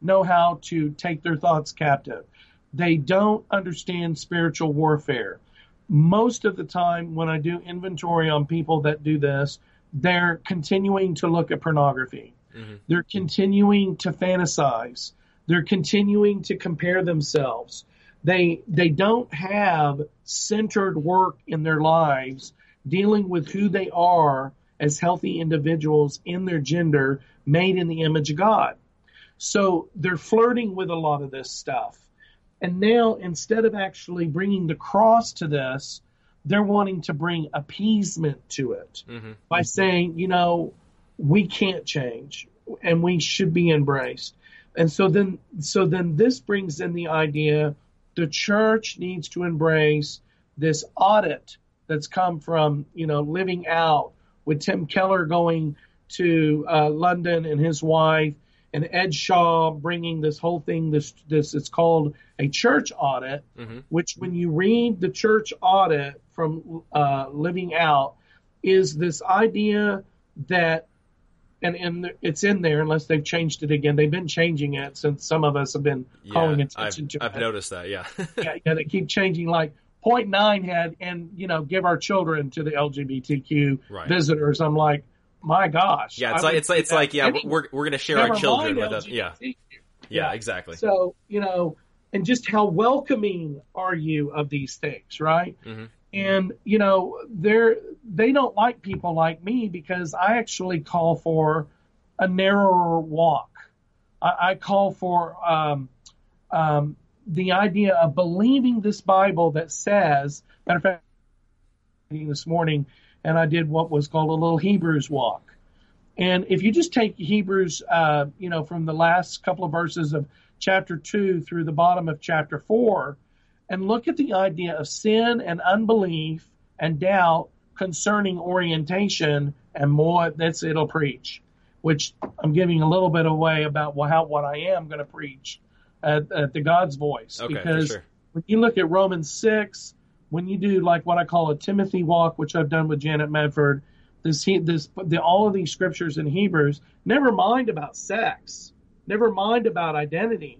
know how to take their thoughts captive. They don't understand spiritual warfare. Most of the time, when I do inventory on people that do this, they're continuing to look at pornography. Mm-hmm. They're continuing to fantasize. They're continuing to compare themselves. They they don't have centered work in their lives dealing with who they are as healthy individuals in their gender made in the image of God. So they're flirting with a lot of this stuff. And now instead of actually bringing the cross to this, they're wanting to bring appeasement to it mm-hmm. by saying, you know, we can't change and we should be embraced. And so then, so then this brings in the idea the church needs to embrace this audit that's come from, you know, living out with Tim Keller going to uh, London and his wife and Ed Shaw bringing this whole thing, this, this, it's called a church audit, mm-hmm. which when you read the church audit from uh, living out is this idea that and and it's in there unless they've changed it again. They've been changing it since some of us have been yeah, calling attention I've, to I've it. noticed that, yeah. <laughs> yeah, <laughs> yeah, they keep changing. Like point nine had, and you know, give our children to the LGBTQ right. visitors. I'm like, my gosh. Yeah, it's I like it's like it's like yeah, we're we're gonna share our children with us. Yeah. yeah. yeah, exactly. So you know, and just how welcoming are you of these things, right? Mm-hmm. And you know, they're they don't like people like me because I actually call for a narrower walk. I, I call for um, um, the idea of believing this Bible that says. Matter of fact, this morning, and I did what was called a little Hebrews walk. And if you just take Hebrews, uh, you know, from the last couple of verses of chapter two through the bottom of chapter four, and look at the idea of sin and unbelief and doubt concerning orientation and more that's it'll preach, which I'm giving a little bit away about how what I am going to preach at, at, the God's voice okay, because sure. when you look at Romans six, when you do like what I call a Timothy walk, which I've done with Janet Medford, this this the, all of these scriptures in Hebrews, never mind about sex, never mind about identity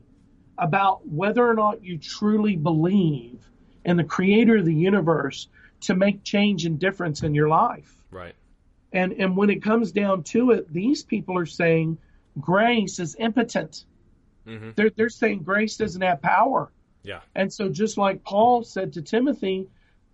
about whether or not you truly believe in the creator of the universe to make change and difference in your life. Right. And and when it comes down to it, these people are saying grace is impotent. Mm-hmm. They're they're saying grace doesn't have power. Yeah. And so just like Paul said to Timothy,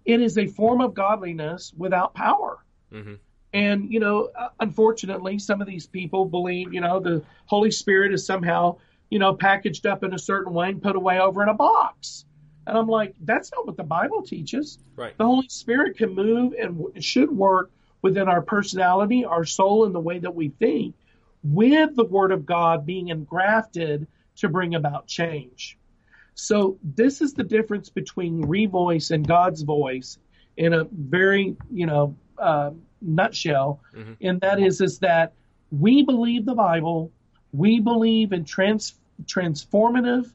it is a form of godliness without power. Mm-hmm. And you know, unfortunately, some of these people believe, you know, the Holy Spirit is somehow you know, packaged up in a certain way and put away over in a box. And I'm like, that's not what the Bible teaches. Right. The Holy Spirit can move and should work within our personality, our soul, and the way that we think, with the Word of God being engrafted to bring about change. So this is the difference between revoice and God's voice in a very, you know, uh, nutshell. Mm-hmm. And that is, is that we believe the Bible we believe in trans, transformative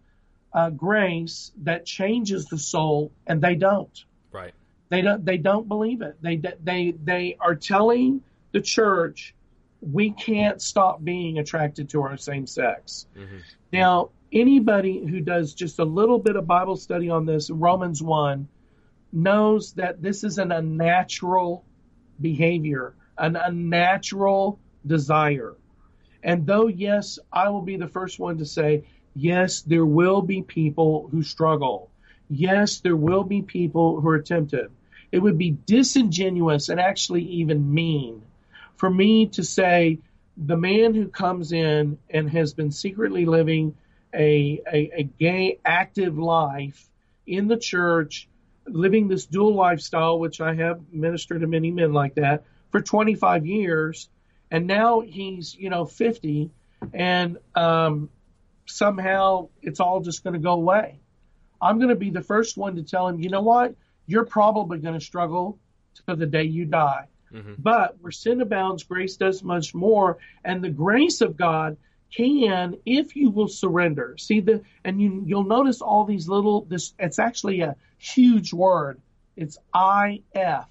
uh, grace that changes the soul, and they don't. Right. They don't. They don't believe it. They they they are telling the church we can't stop being attracted to our same sex. Mm-hmm. Now, anybody who does just a little bit of Bible study on this, Romans one, knows that this is an unnatural behavior, an unnatural desire. And though, yes, I will be the first one to say, yes, there will be people who struggle. Yes, there will be people who are tempted. It would be disingenuous and actually even mean for me to say the man who comes in and has been secretly living a, a, a gay active life in the church, living this dual lifestyle, which I have ministered to many men like that for 25 years, and now he's you know 50, and um, somehow it's all just going to go away. I'm going to be the first one to tell him, you know what, you're probably going to struggle to the day you die. Mm-hmm. But where sin abounds, grace does much more, and the grace of God can if you will surrender. See the and you you'll notice all these little this it's actually a huge word. It's I F.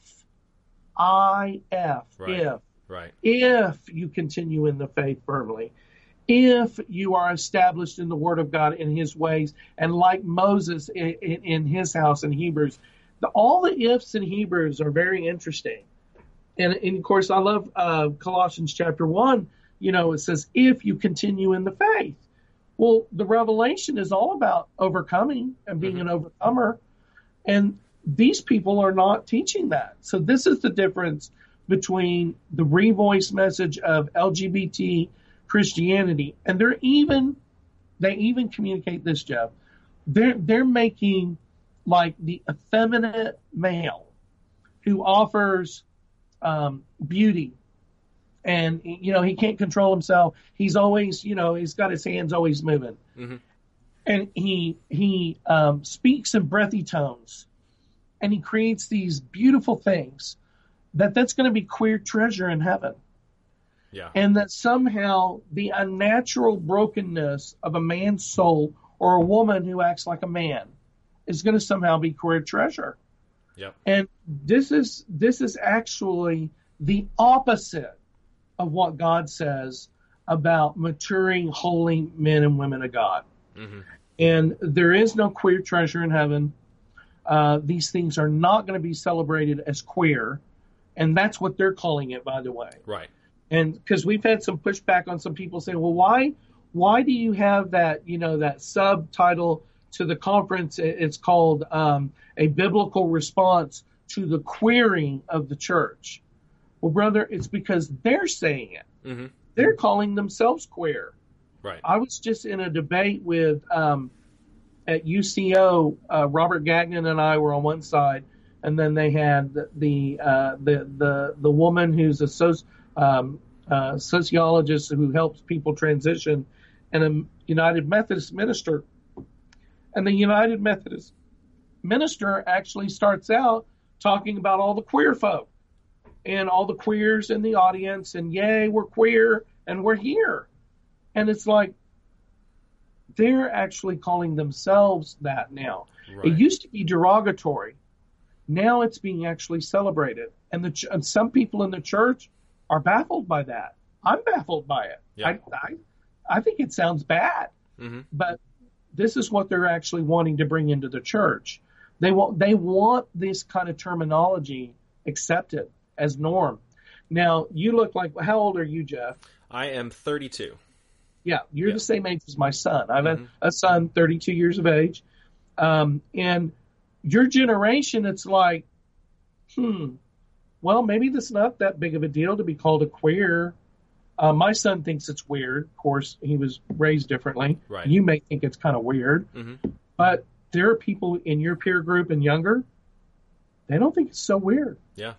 I F right. if. Right. If you continue in the faith firmly. If you are established in the Word of God in His ways, and like Moses in, in, in his house in Hebrews, the, all the ifs in Hebrews are very interesting. And, and of course, I love uh, Colossians chapter 1 you know, it says, if you continue in the faith. Well, the revelation is all about overcoming and being mm-hmm. an overcomer. And these people are not teaching that. So this is the difference between the revoice message of LGBT Christianity. And they're even, they even communicate this, Jeff. They're, they're making like the effeminate male who offers um, beauty and you know he can't control himself. He's always, you know, he's got his hands always moving, mm-hmm. and he he um, speaks in breathy tones, and he creates these beautiful things that that's going to be queer treasure in heaven. Yeah. And that somehow the unnatural brokenness of a man's soul or a woman who acts like a man is going to somehow be queer treasure. Yeah. And this is this is actually the opposite of what God says about maturing holy men and women of God. Mm-hmm. And there is no queer treasure in heaven. Uh, these things are not going to be celebrated as queer. And that's what they're calling it, by the way. Right. And because we've had some pushback on some people saying, well, why, why do you have that, you know, that subtitle to the conference? It's called um, a biblical response to the queering of the church. Well, brother, it's because they're saying it. Mm-hmm. They're calling themselves queer. Right. I was just in a debate with um, at UCO. Uh, Robert Gagnon and I were on one side, and then they had the the uh, the, the, the woman who's a soci, um, uh, sociologist who helps people transition, and a United Methodist minister. And the United Methodist minister actually starts out talking about all the queer folk and all the queers in the audience and yay we're queer and we're here. And it's like they're actually calling themselves that now. Right. it used to be derogatory. Now it's being actually celebrated. And the and some people in the church are baffled by that. I'm baffled by it. Yeah. I, I, I think it sounds bad. Mm-hmm. but this is what they're actually wanting to bring into the church. They want they want this kind of terminology accepted as norm. Now, you look like, how old are you, Jeff? I am 32. Yeah, you're yeah. the same age as my son. I have mm-hmm. a, a, son, 32 years of age. Um, and your generation, it's like, hmm, well, maybe that's not that big of a deal to be called a queer. Uh, my son thinks it's weird. Of course, he was raised differently. Right. You may think it's kind of weird. Mm-hmm. But there are people in your peer group and younger, they don't think it's so weird. Yeah.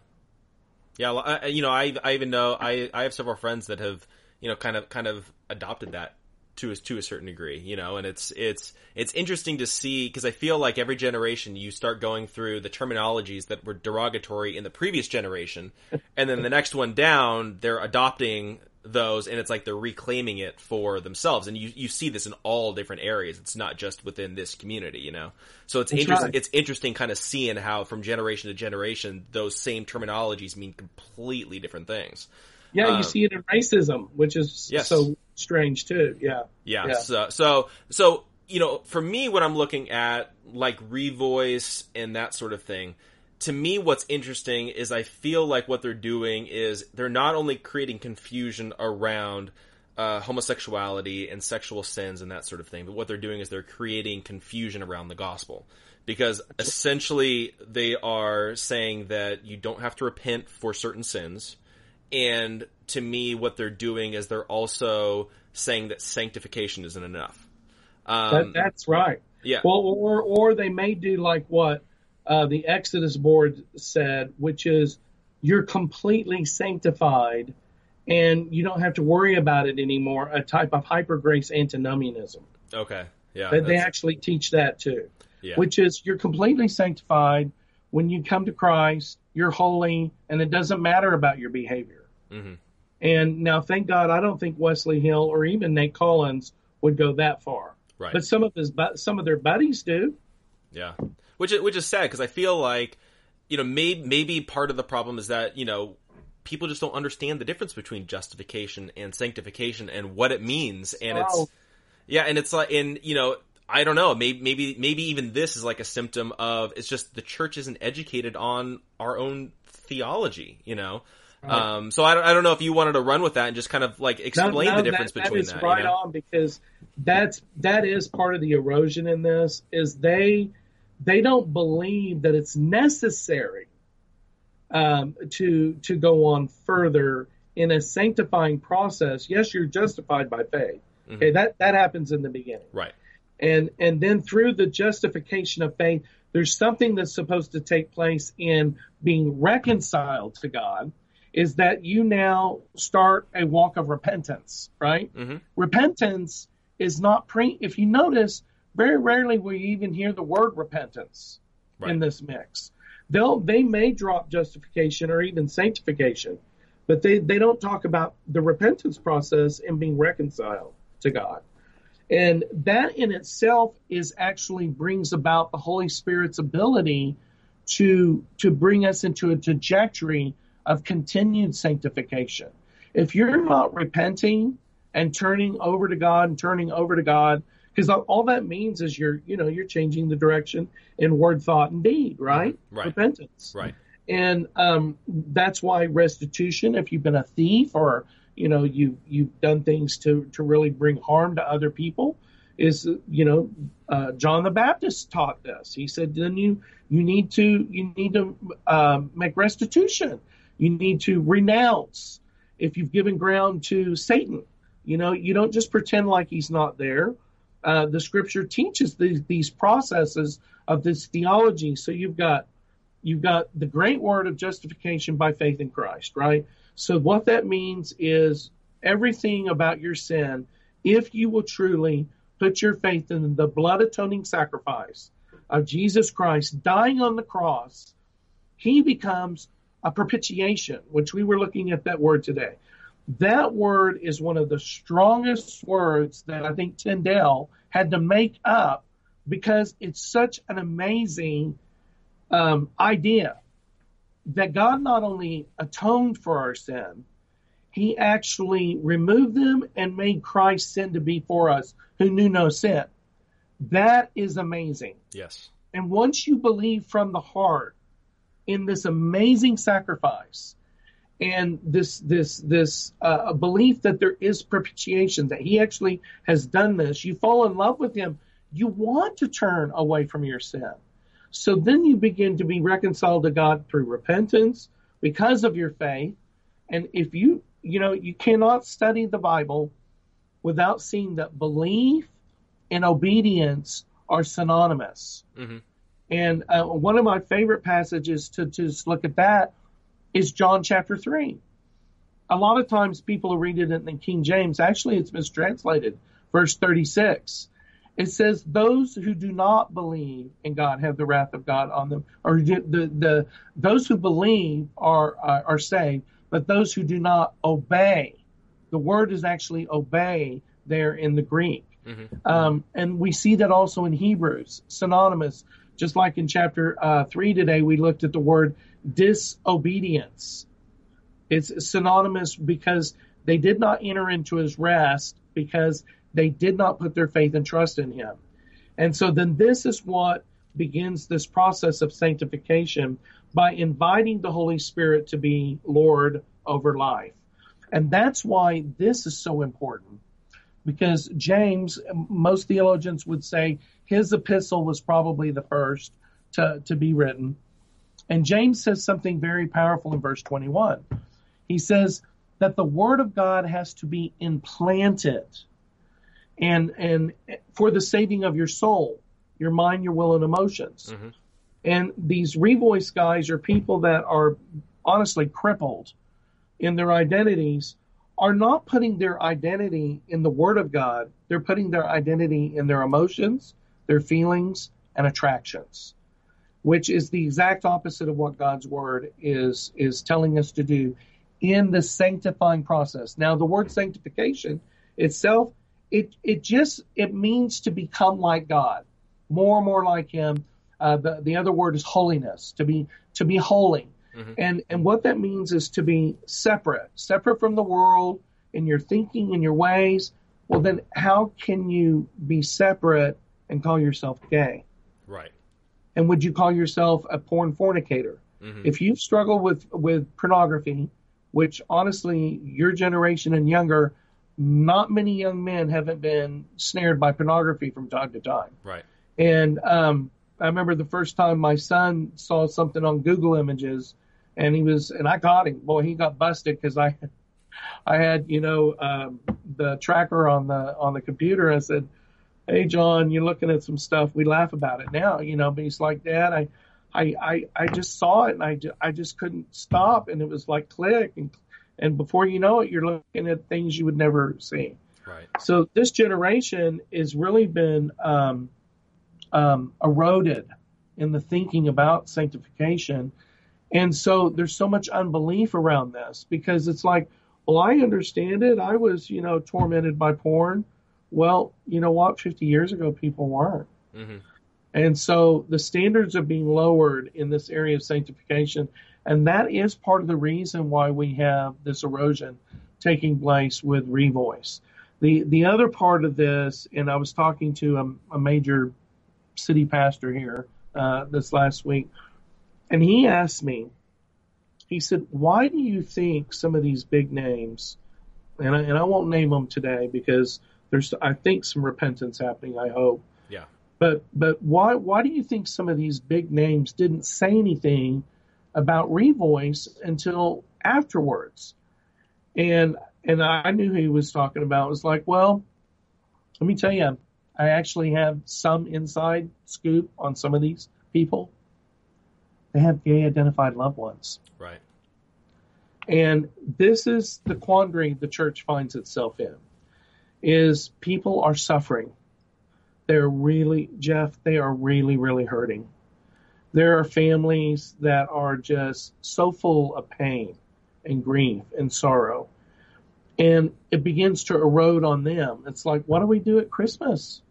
Yeah, I, you know, I I even know I I have several friends that have you know kind of kind of adopted that to a, to a certain degree, you know, and it's it's it's interesting to see because I feel like every generation you start going through the terminologies that were derogatory in the previous generation, and then the next one down, they're adopting those and it's like they're reclaiming it for themselves. And you you see this in all different areas. It's not just within this community you know? So it's interesting it's interesting kind of seeing how from generation to generation those same terminologies mean completely different things. Yeah um, you see it in racism which is yes. so strange too. Yeah. Yeah, yeah. So, so so you know for me when i'm looking at like revoice and that sort of thing to me, what's interesting is I feel like what they're doing is they're not only creating confusion around uh, homosexuality and sexual sins and that sort of thing. But what they're doing is they're creating confusion around the gospel because essentially they are saying that you don't have to repent for certain sins. And to me, what they're doing is they're also saying that sanctification isn't enough. Um, that, that's right. Yeah. Well, or or they may do like what uh, the Exodus board said, which is you're completely sanctified and you don't have to worry about it anymore. A type of hyper grace antinomianism. Okay. Yeah. They, they actually teach that too. Yeah. Which is you're completely sanctified when you come to Christ. You're holy, and it doesn't matter about your behavior. Mm-hmm. And now, thank God, I don't think Wesley Hill or even Nate Collins would go that far. Right. But some of his some of their buddies do. Yeah. Which is, which is sad because I feel like you know maybe maybe part of the problem is that you know people just don't understand the difference between justification and sanctification and what it means and wow. it's yeah and it's like and you know I don't know maybe maybe maybe even this is like a symptom of it's just the church isn't educated on our own theology you know right. um, so I don't, I don't know if you wanted to run with that and just kind of like explain no, no, the difference that, between that is that right you know? on because that's that is part of the erosion in this is they they don't believe that it's necessary um, to to go on further in a sanctifying process. Yes, you're justified by faith. Mm-hmm. Okay, that that happens in the beginning. Right. And and then through the justification of faith, there's something that's supposed to take place in being reconciled to God. Is that you now start a walk of repentance, right? Mm-hmm. Repentance is not pre. If you notice, very rarely will you even hear the word repentance right. in this mix. They'll they may drop justification or even sanctification, but they, they don't talk about the repentance process and being reconciled to God. And that in itself is actually brings about the Holy Spirit's ability to to bring us into a trajectory of continued sanctification. If you're not repenting and turning over to God and turning over to God, because all that means is you're you know you're changing the direction in word thought and deed right, right. repentance. Right. And um, that's why restitution if you've been a thief or you know you you've done things to to really bring harm to other people is you know uh, John the Baptist taught this. He said then you you need to you need to uh, make restitution. You need to renounce if you've given ground to Satan. You know you don't just pretend like he's not there uh, the scripture teaches these, these processes of this theology. So you've got you've got the great word of justification by faith in Christ, right? So what that means is everything about your sin, if you will truly put your faith in the blood atoning sacrifice of Jesus Christ dying on the cross, he becomes a propitiation, which we were looking at that word today. That word is one of the strongest words that I think Tyndale had to make up because it's such an amazing um, idea that God not only atoned for our sin, he actually removed them and made Christ's sin to be for us who knew no sin. That is amazing. Yes. And once you believe from the heart in this amazing sacrifice, and this this this uh, belief that there is propitiation that he actually has done this you fall in love with him you want to turn away from your sin. So then you begin to be reconciled to god through repentance because of your faith. And if you you know you cannot study the bible without seeing that belief and obedience are synonymous. Mm-hmm. and uh, one of my favorite passages to, to just look at that is John chapter 3. A lot of times people read it in the King James. Actually, it's mistranslated. Verse 36. It says, Those who do not believe in God have the wrath of God on them. Or the, the, those who believe are, are, are saved, but those who do not obey, the word is actually obey there in the Greek. Mm-hmm. Um, and we see that also in Hebrews, synonymous. Just like in chapter uh, 3 today, we looked at the word disobedience. It's synonymous because they did not enter into his rest because they did not put their faith and trust in him. And so then this is what begins this process of sanctification by inviting the Holy Spirit to be Lord over life. And that's why this is so important. Because James, most theologians would say his epistle was probably the first to, to be written. And James says something very powerful in verse 21. He says that the word of God has to be implanted and and for the saving of your soul, your mind, your will, and emotions. Mm-hmm. And these revoice guys are people that are honestly crippled in their identities, are not putting their identity in the Word of God. They're putting their identity in their emotions, their feelings, and attractions, which is the exact opposite of what God's Word is is telling us to do in the sanctifying process. Now, the word sanctification itself it it just it means to become like God, more and more like Him. Uh, the the other word is holiness, to be to be holy, mm-hmm. and and what that means is to be separate, separate from the world in your thinking and your ways. Well, then how can you be separate and call yourself gay? Right. And would you call yourself a porn fornicator? Mm-hmm. If you struggle with with pornography, which honestly your generation and younger not many young men haven't been snared by pornography from time to time. Right. And um, I remember the first time my son saw something on Google Images, and he was, and I got him. Boy, he got busted because I, I had, you know, um, the tracker on the on the computer. I said, "Hey, John, you're looking at some stuff. We laugh about it now, you know." But he's like, "Dad, I." I, I, I just saw it and I, I just couldn't stop and it was like click and and before you know it, you're looking at things you would never see. Right. So this generation has really been um, um, eroded in the thinking about sanctification, and so there's so much unbelief around this because it's like, well, I understand it. I was, you know, tormented by porn. Well, you know what? 50 years ago, people weren't. Mm-hmm. And so the standards are being lowered in this area of sanctification. And that is part of the reason why we have this erosion taking place with Revoice. The, the other part of this, and I was talking to a, a major city pastor here uh, this last week, and he asked me, he said, why do you think some of these big names, and I, and I won't name them today because there's, I think, some repentance happening, I hope. Yeah. But, but why, why do you think some of these big names didn't say anything about Revoice until afterwards. And and I knew who he was talking about. It was like, well, let me tell you, I actually have some inside scoop on some of these people. They have gay identified loved ones. Right. And this is the quandary the church finds itself in is people are suffering. They're really Jeff, they are really, really hurting. There are families that are just so full of pain and grief and sorrow. And it begins to erode on them. It's like, what do we do at Christmas?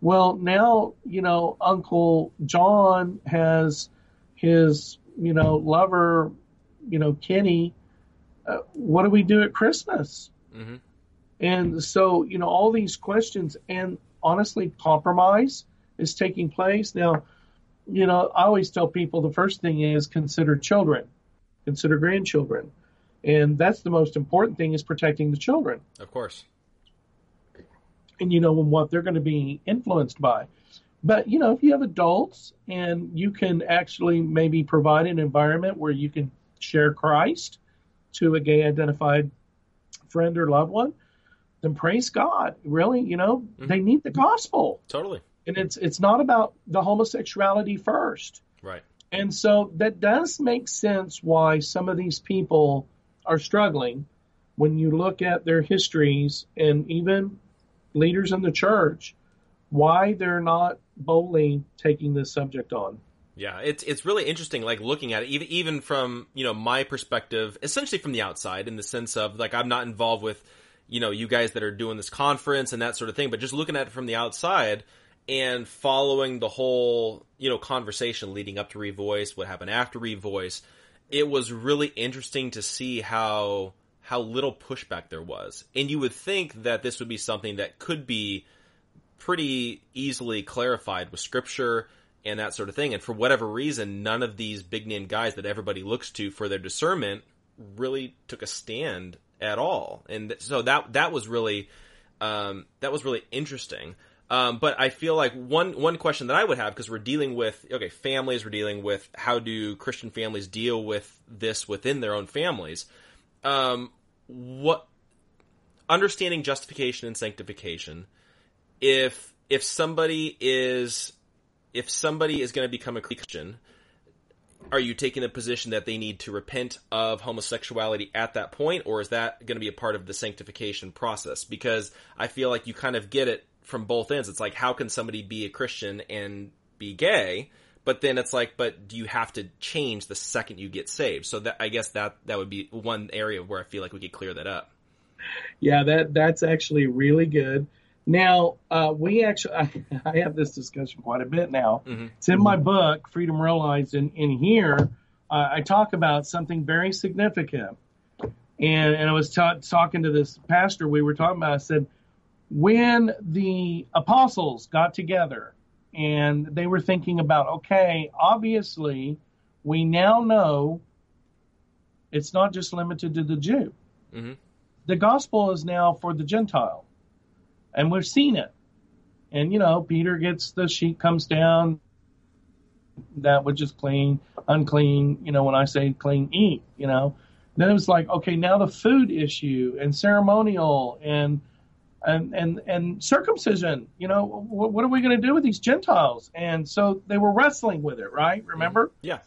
Well, now, you know, Uncle John has his, you know, lover, you know, Kenny. Uh, what do we do at Christmas? Mm-hmm. And so, you know, all these questions and honestly, compromise is taking place. Now, you know, I always tell people the first thing is consider children, consider grandchildren. And that's the most important thing is protecting the children. Of course. And you know and what they're going to be influenced by. But you know, if you have adults and you can actually maybe provide an environment where you can share Christ to a gay identified friend or loved one, then praise God. Really, you know, mm-hmm. they need the gospel. Totally and it's it's not about the homosexuality first. Right. And so that does make sense why some of these people are struggling when you look at their histories and even leaders in the church, why they're not boldly taking this subject on. Yeah, it's it's really interesting, like looking at it, even even from you know my perspective, essentially from the outside, in the sense of like I'm not involved with you know you guys that are doing this conference and that sort of thing, but just looking at it from the outside, and following the whole you know conversation leading up to revoice what happened after revoice it was really interesting to see how how little pushback there was and you would think that this would be something that could be pretty easily clarified with scripture and that sort of thing and for whatever reason none of these big name guys that everybody looks to for their discernment really took a stand at all. And so that that was really um, that was really interesting. Um, but I feel like one one question that I would have because we're dealing with okay families, we're dealing with how do Christian families deal with this within their own families. Um, what understanding justification and sanctification. If if somebody is if somebody is going to become a Christian, are you taking the position that they need to repent of homosexuality at that point, or is that going to be a part of the sanctification process? Because I feel like you kind of get it from both ends. It's like, how can somebody be a Christian and be gay? But then it's like, but do you have to change the second you get saved? So that I guess that that would be one area where I feel like we could clear that up. Yeah, that that's actually really good. Now, uh, we actually, <laughs> I, I, have this discussion quite a bit now. Mm-hmm. It's in my book, Freedom Realized, and in here, uh, I talk about something very significant. And, and I was ta- talking to this pastor we were talking about. I said, when the apostles got together and they were thinking about, okay, obviously, we now know it's not just limited to the Jew. Mm-hmm. The gospel is now for the Gentile and we've seen it. And you know, Peter gets the sheet comes down, that which is clean, unclean. You know, when I say clean, eat. You know, then it was like, okay, now the food issue and ceremonial and and and and circumcision. You know, what, what are we going to do with these Gentiles? And so they were wrestling with it, right? Remember? Mm-hmm. Yeah.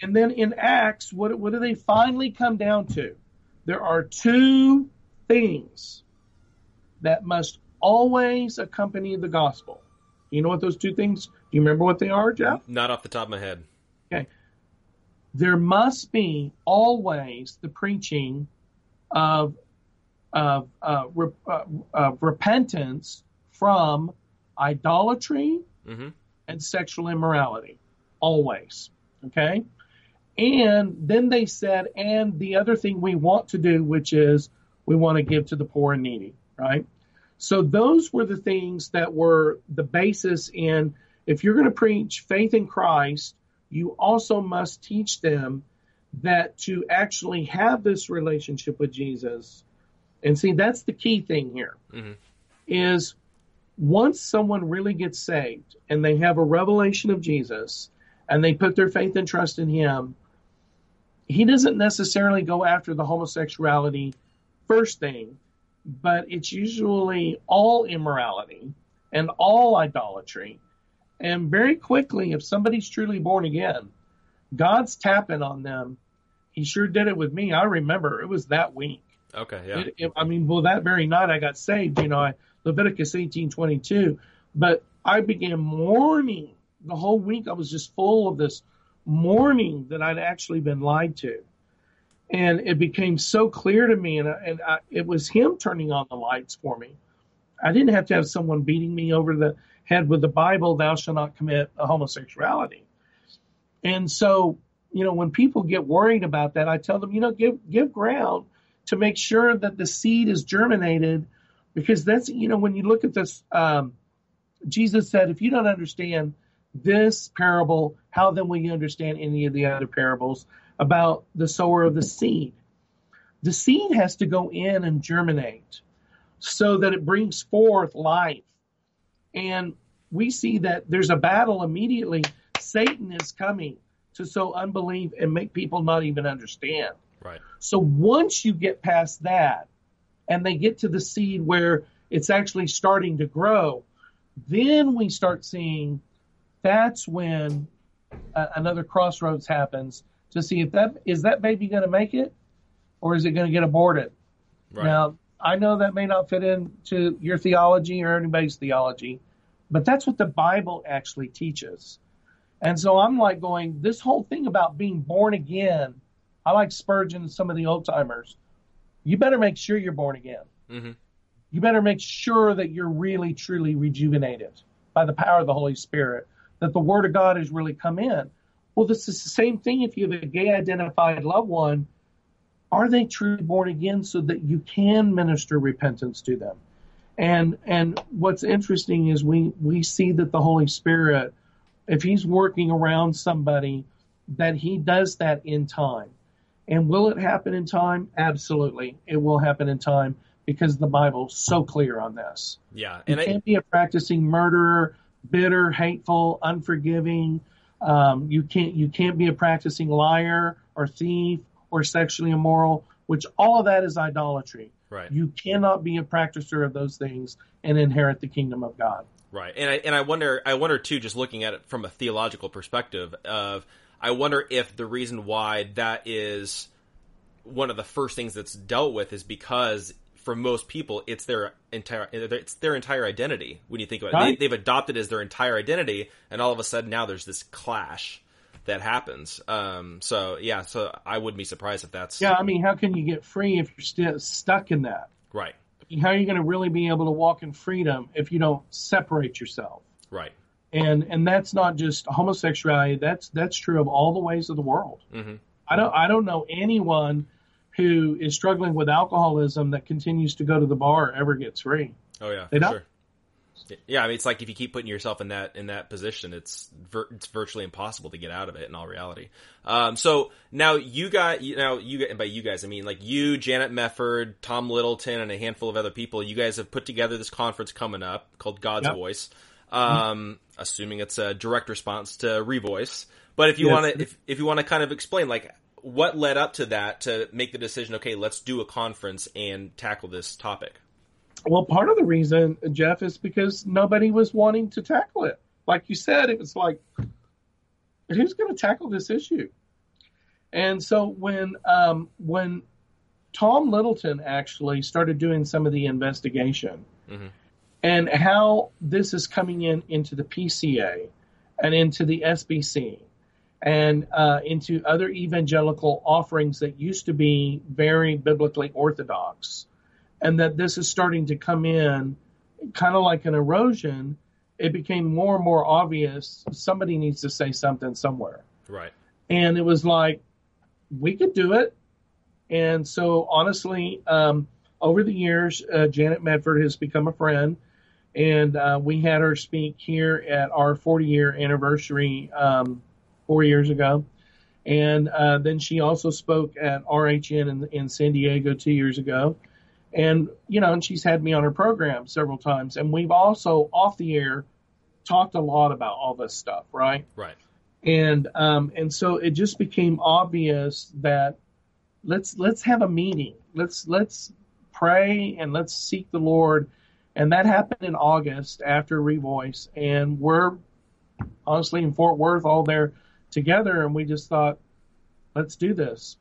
And then in Acts, what what do they finally come down to? There are two things that must always accompany the gospel. You know what those two things? Do you remember what they are, Jeff? Not off the top of my head. Okay. There must be always the preaching of of, uh, re, uh, of repentance from idolatry mm-hmm. and sexual immorality. Always. Okay. And then they said, and the other thing we want to do, which is we want to give to the poor and needy, right? So those were the things that were the basis in if you're going to preach faith in Christ, you also must teach them that to actually have this relationship with Jesus. And see, that's the key thing here mm-hmm. is once someone really gets saved and they have a revelation of Jesus and they put their faith and trust in him, he doesn't necessarily go after the homosexuality first thing but it's usually all immorality and all idolatry. And very quickly, if somebody's truly born again, God's tapping on them. He sure did it with me. I remember it was that week. Okay, yeah. It, it, I mean, well, that very night I got saved. You know, I, Leviticus eighteen twenty two. But I began mourning the whole week. I was just full of this mourning that I'd actually been lied to and it became so clear to me, and, and I, it was him turning on the lights for me. I didn't have to have someone beating me over the head with the Bible, "Thou shalt not commit homosexuality." And so, you know, when people get worried about that, I tell them, you know, give give ground to make sure that the seed is germinated, because that's you know when you look at this, um, Jesus said, if you don't understand this parable, how then will you understand any of the other parables? About the sower of the seed. The seed has to go in and germinate so that it brings forth life. And we see that there's a battle immediately. Satan is coming to sow unbelief and make people not even understand. Right. So once you get past that and they get to the seed where it's actually starting to grow, then we start seeing that's when uh, another crossroads happens to see if that is that baby going to make it or is it going to get aborted. Right. Now, I know that may not fit into your theology or anybody's theology, but that's what the Bible actually teaches. And so I'm like going, this whole thing about being born again, I like Spurgeon and some of the old timers. You better make sure you're born again. Mm-hmm. You better make sure that you're really, truly rejuvenated by the power of the Holy Spirit, that the Word of God has really come in. Well, this is the same thing if you have a gay identified loved one. Are they truly born again so that you can minister repentance to them? And and what's interesting is we we see that the Holy Spirit, if He's working around somebody, that He does that in time. And will it happen in time? Absolutely. It will happen in time because the Bible's so clear on this. Yeah. And you can't I, be a practicing murderer, bitter, hateful, unforgiving. Um, you can't you can't be a practicing liar or thief or sexually immoral, which all of that is idolatry. Right. You cannot be a practicer of those things and inherit the kingdom of God. Right. And I and I wonder I wonder too, just looking at it from a theological perspective of I wonder if the reason why that is one of the first things that's dealt with is because for most people it's their entire it's their entire identity when you think about it. Right. They, have adopted as their entire identity, and all of a sudden now there's this clash that happens. Um, so yeah, so I wouldn't be surprised if that's yeah. I mean, how can you get free if you're still stuck in that? Right. How are you going to really be able to walk in freedom if you don't separate yourself? Right. And and that's not just homosexuality. That's that's true of all the ways of the world. Mm-hmm. I don't I don't know anyone who is struggling with alcoholism that continues to go to the bar ever gets free. Oh yeah, they don't. Sure. Yeah, I mean, it's like if you keep putting yourself in that in that position, it's vir- it's virtually impossible to get out of it. In all reality, um, so now you got you now you and by you guys, I mean like you, Janet Mefford, Tom Littleton, and a handful of other people. You guys have put together this conference coming up called God's yep. Voice. Um, mm-hmm. assuming it's a direct response to Revoice. But if you yes. want to, if if you want to kind of explain like what led up to that to make the decision, okay, let's do a conference and tackle this topic. Well, part of the reason, Jeff, is because nobody was wanting to tackle it. Like you said, it was like, who's going to tackle this issue? And so when um, when Tom Littleton actually started doing some of the investigation mm-hmm. and how this is coming in into the PCA and into the SBC and uh, into other evangelical offerings that used to be very biblically orthodox and that this is starting to come in kind of like an erosion, it became more and more obvious somebody needs to say something somewhere. Right. And it was like, we could do it. And so, honestly, um, over the years, uh, Janet Mefford has become a friend. And uh, we had her speak here at our 40 year anniversary um, four years ago. And uh, then she also spoke at RHN in, in San Diego two years ago. And, you know, and she's had me on her program several times. And we've also, off the air, talked a lot about all this stuff, right? Right. And um, and so it just became obvious that let's let's have a meeting. Let's let's pray and let's seek the Lord. And that happened in August after Revoice. And we're honestly in Fort Worth all there together. And we just thought, let's do this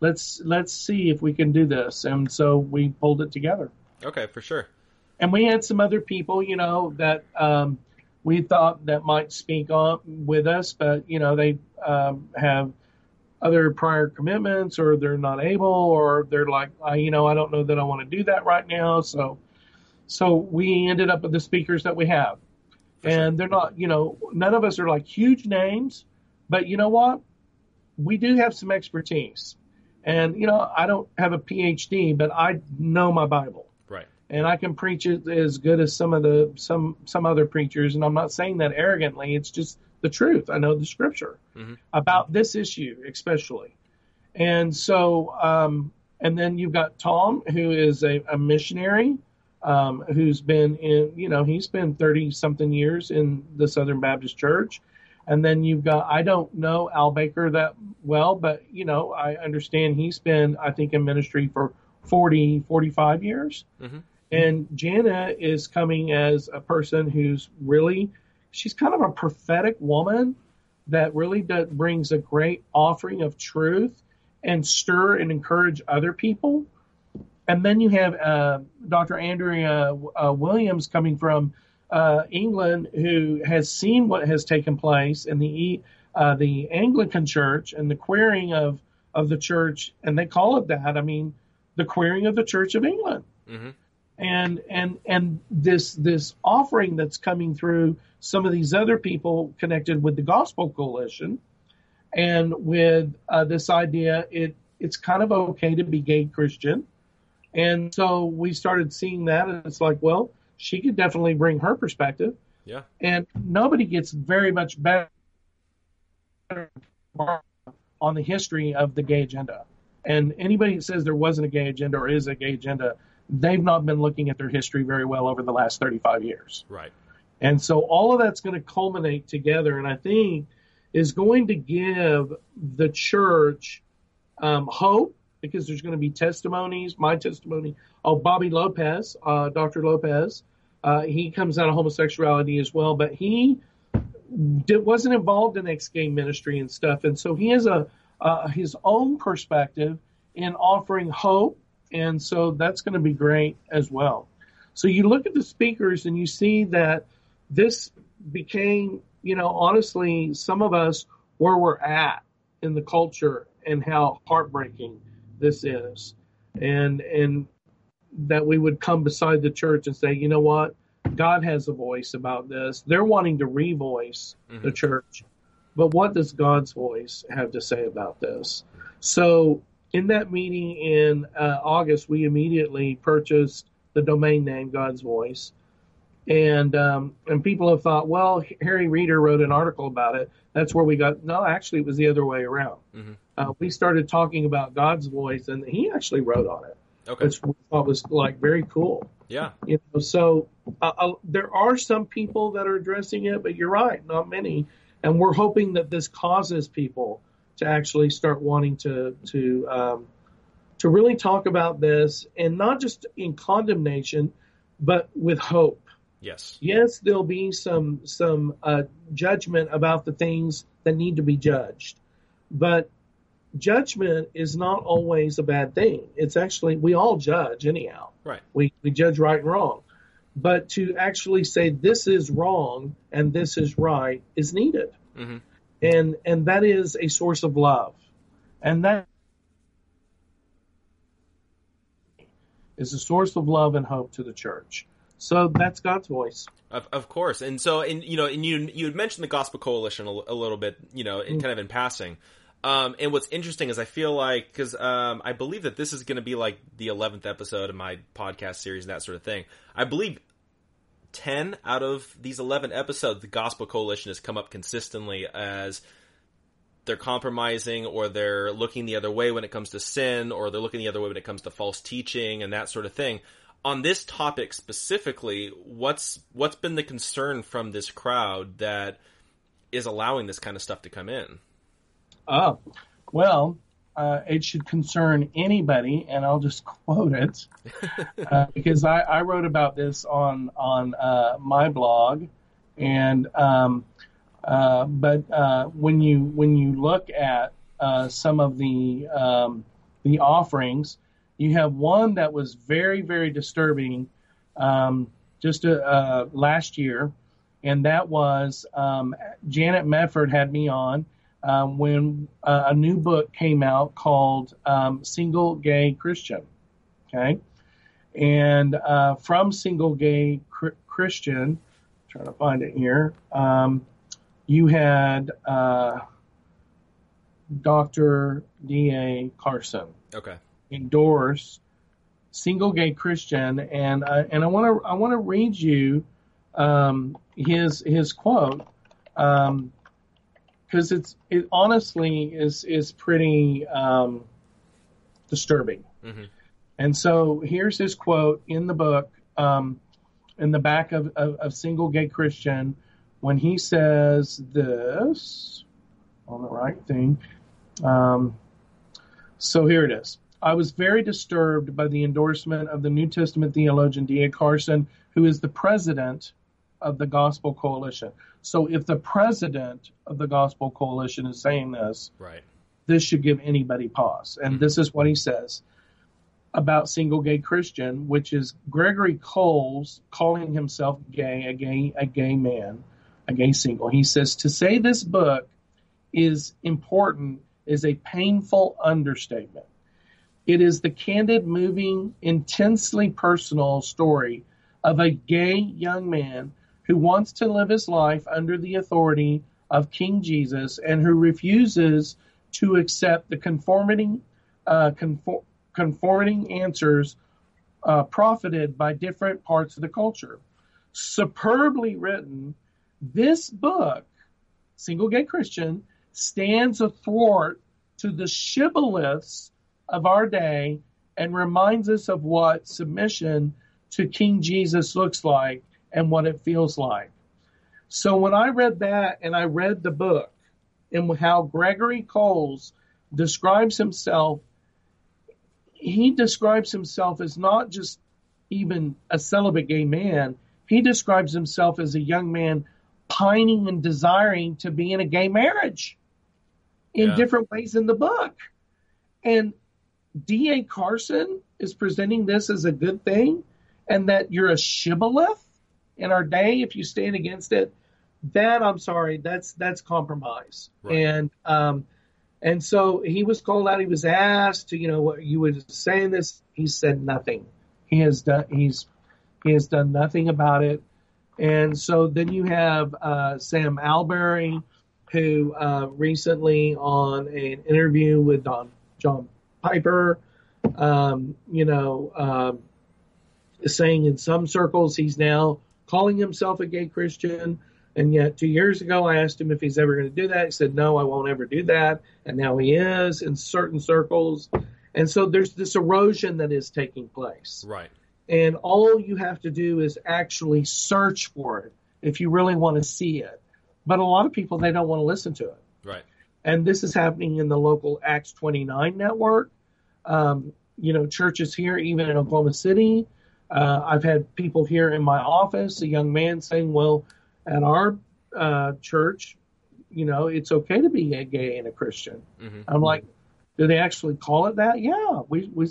let's let's see if we can do this. And so we pulled it together. Okay, for sure. And we had some other people, you know, that um, we thought that might speak on with us, but you know they um, have other prior commitments, or they're not able, or they're like, uh, you know, I don't know that I want to do that right now. So, so we ended up with the speakers that we have, for and sure. they're not, you know, none of us are like huge names, but you know what? We do have some expertise. And you know, I don't have a PhD, but I know my Bible. Right. And I can preach it as good as some of the some some other preachers, and I'm not saying that arrogantly. It's just the truth. I know the scripture mm-hmm. about this issue, especially. And so, um, and then you've got Tom, who is a, a missionary, um, who's been in, you know, he's been 30 something years in the Southern Baptist Church. And then you've got, I don't know Al Baker that well, but, you know, I understand he's been, I think, in ministry for 40, 45 years. Mm-hmm. And Jana is coming as a person who's really, she's kind of a prophetic woman that really does, brings a great offering of truth and stir and encourage other people. And then you have uh, Dr. Andrea uh, Williams coming from uh, England who has seen what has taken place in the uh, the Anglican Church and the queering of of the church, and they call it that. I mean, the queering of the Church of England, mm-hmm. and and and this this offering that's coming through some of these other people connected with the Gospel Coalition, and with uh, this idea, it it's kind of okay to be gay Christian, and so we started seeing that, and it's like, well she could definitely bring her perspective. Yeah. And nobody gets very much better on the history of the gay agenda. And anybody that says there wasn't a gay agenda or is a gay agenda, they've not been looking at their history very well over the last 35 years. Right. And so all of that's going to culminate together, and I think is going to give the church um, hope because there's going to be testimonies. My testimony. Oh, Bobby Lopez, uh, Dr. Lopez, uh, he comes out of homosexuality as well, but he did, wasn't involved in ex-gay ministry and stuff, and so he has a uh, his own perspective in offering hope, and so that's going to be great as well. So you look at the speakers and you see that this became, you know, honestly, some of us where we're at in the culture and how heartbreaking this is, and and that we would come beside the church and say, you know what, God has a voice about this. They're wanting to revoice mm-hmm. the church, but what does God's voice have to say about this? So in that meeting in uh, August, we immediately purchased the domain name God's Voice. And um, and people have thought, well, Harry Reeder wrote an article about it. That's where we got. No, actually, it was the other way around. Mm-hmm. Uh, we started talking about God's voice, and he actually wrote on it. Okay. Which we thought was like very cool. Yeah. You know, so uh, uh, there are some people that are addressing it, but you're right, not many. And we're hoping that this causes people to actually start wanting to to um, to really talk about this, and not just in condemnation, but with hope. Yes. Yes, there'll be some some uh, judgment about the things that need to be judged, but judgment is not always a bad thing. It's actually we all judge anyhow. Right. We we judge right and wrong, but to actually say this is wrong and this is right is needed, mm-hmm. and and that is a source of love, and that is a source of love and hope to the church. So that's God's voice. Of, of course, and so and you know, and you you had mentioned the Gospel Coalition a, a little bit, you know, in, mm. kind of in passing. Um, and what's interesting is I feel like because um, I believe that this is going to be like the eleventh episode of my podcast series and that sort of thing. I believe ten out of these eleven episodes, the Gospel Coalition has come up consistently as they're compromising or they're looking the other way when it comes to sin or they're looking the other way when it comes to false teaching and that sort of thing on this topic specifically, what's what's been the concern from this crowd that is allowing this kind of stuff to come in? Oh, well, uh, it should concern anybody, and I'll just <laughs> quote it uh, <laughs> because I, I, wrote about this on on uh, my blog, and um, uh, but uh, when you when you look at uh, some of the um, the offerings, you have one that was very, very disturbing um, just uh, uh, last year, and that was um, Janet Mefford had me on um, when uh, a new book came out called um, Single Gay Christian. Okay, and uh, from Single Gay Cr- Christian, trying to find it here, um, you had uh, Dr. D. A. Carson. Okay endorse single gay Christian, and uh, and I want to I want to read you um, his his quote because it's it honestly is is pretty um, disturbing. Mm-hmm. And so here's his quote in the book, um, in the back of, of, of Single Gay Christian, when he says this on the right thing. Um, so here it is. I was very disturbed by the endorsement of the New Testament theologian D.A. Carson, who is the president of the Gospel Coalition. So if the president of the Gospel Coalition is saying this, right. this should give anybody pause. And mm-hmm. this is what he says about single gay Christian, which is Gregory Coles calling himself gay, a gay, a gay man, a gay single. He says to say this book is important is a painful understatement. It is the candid, moving, intensely personal story of a gay young man who wants to live his life under the authority of King Jesus and who refuses to accept the conforming, uh, conform, conforming answers uh, profited by different parts of the culture. Superbly written, this book, Single Gay Christian, stands athwart to the shibboleths of our day and reminds us of what submission to King Jesus looks like and what it feels like. So when I read that and I read the book and how Gregory Coles describes himself, he describes himself as not just even a celibate gay man. He describes himself as a young man pining and desiring to be in a gay marriage in Yeah. different ways in the book. And D.A. Carson is presenting this as a good thing and that you're a shibboleth in our day if you stand against it. That I'm sorry, that's that's compromise. Right. And um and so he was called out, he was asked to, you know, what you were saying this, he said nothing. He has done he's he has done nothing about it. And so then you have uh, Sam Allberry, who uh, recently on an interview with Don John Piper, um, you know, um, saying in some circles he's now calling himself a gay Christian. And yet, two years ago, I asked him if he's ever going to do that. He said, No, I won't ever do that. And now he is in certain circles. And so there's this erosion that is taking place. Right. And all you have to do is actually search for it if you really want to see it. But a lot of people, they don't want to listen to it. Right. And this is happening in the local Acts 29 network. Um, you know, churches here, even in Oklahoma City. Uh, I've had people here in my office, a young man saying, well, at our uh, church, you know, it's okay to be a gay and a Christian. Mhm. I'm like, do they actually call it that? Yeah, we, we,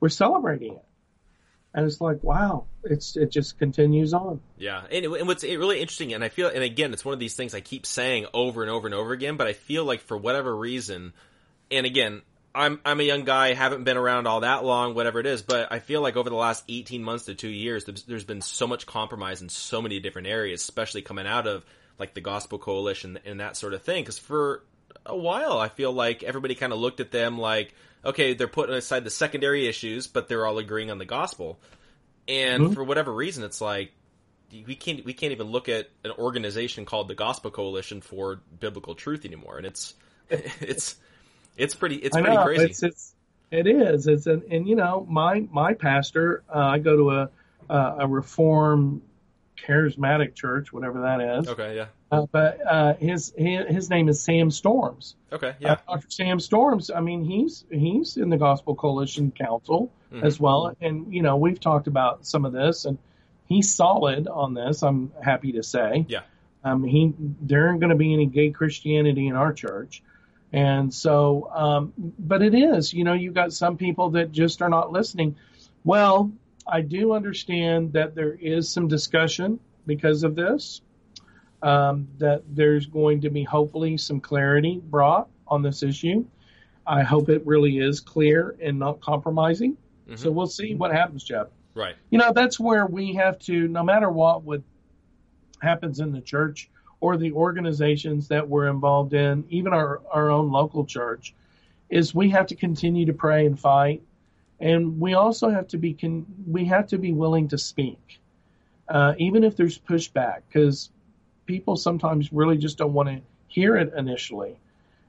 we're celebrating it. And it's like, wow, it's, it just continues on. Yeah, and, and what's really interesting, and I feel, and again, it's one of these things I keep saying over and over and over again, but I feel like for whatever reason, and again, I'm I'm a young guy, haven't been around all that long, whatever it is, but I feel like over the last 18 months to two years, there's, there's been so much compromise in so many different areas, especially coming out of like the Gospel Coalition and that sort of thing. Because for a while, I feel like everybody kind of looked at them like, okay, they're putting aside the secondary issues, but they're all agreeing on the gospel. And Mhm. for whatever reason, it's like we can't we can't even look at an organization called the Gospel Coalition for biblical truth anymore, and it's <laughs> it's it's pretty it's pretty crazy. It's, it's, it is. It's an, and you know, my, my pastor, uh, I go to a, uh, a reform charismatic church, whatever that is. okay, yeah, Uh, but, uh, his, his, his name is Sam Storms. okay, yeah, Uh, Dr. Sam Storms, I mean, he's he's in the Gospel Coalition Council Mhm. as well, and you know we've talked about some of this, and he's solid on this. I'm happy to say. Yeah. Um, he there aren't going to be any gay Christianity in our church, and so, um, but it is. You know, you've got some people that just are not listening. Well, I do understand that there is some discussion because of this um, that there's going to be hopefully some clarity brought on this issue. I hope it really is clear and not compromising. Mhm. So we'll see what happens, Jeff. right, You know, that's where we have to, no matter what would happens in the church or the organizations that we're involved in, even our, our own local church, is we have to continue to pray and fight. And we also have to be con- we have to be willing to speak, uh, even if there's pushback, because people sometimes really just don't want to hear it initially.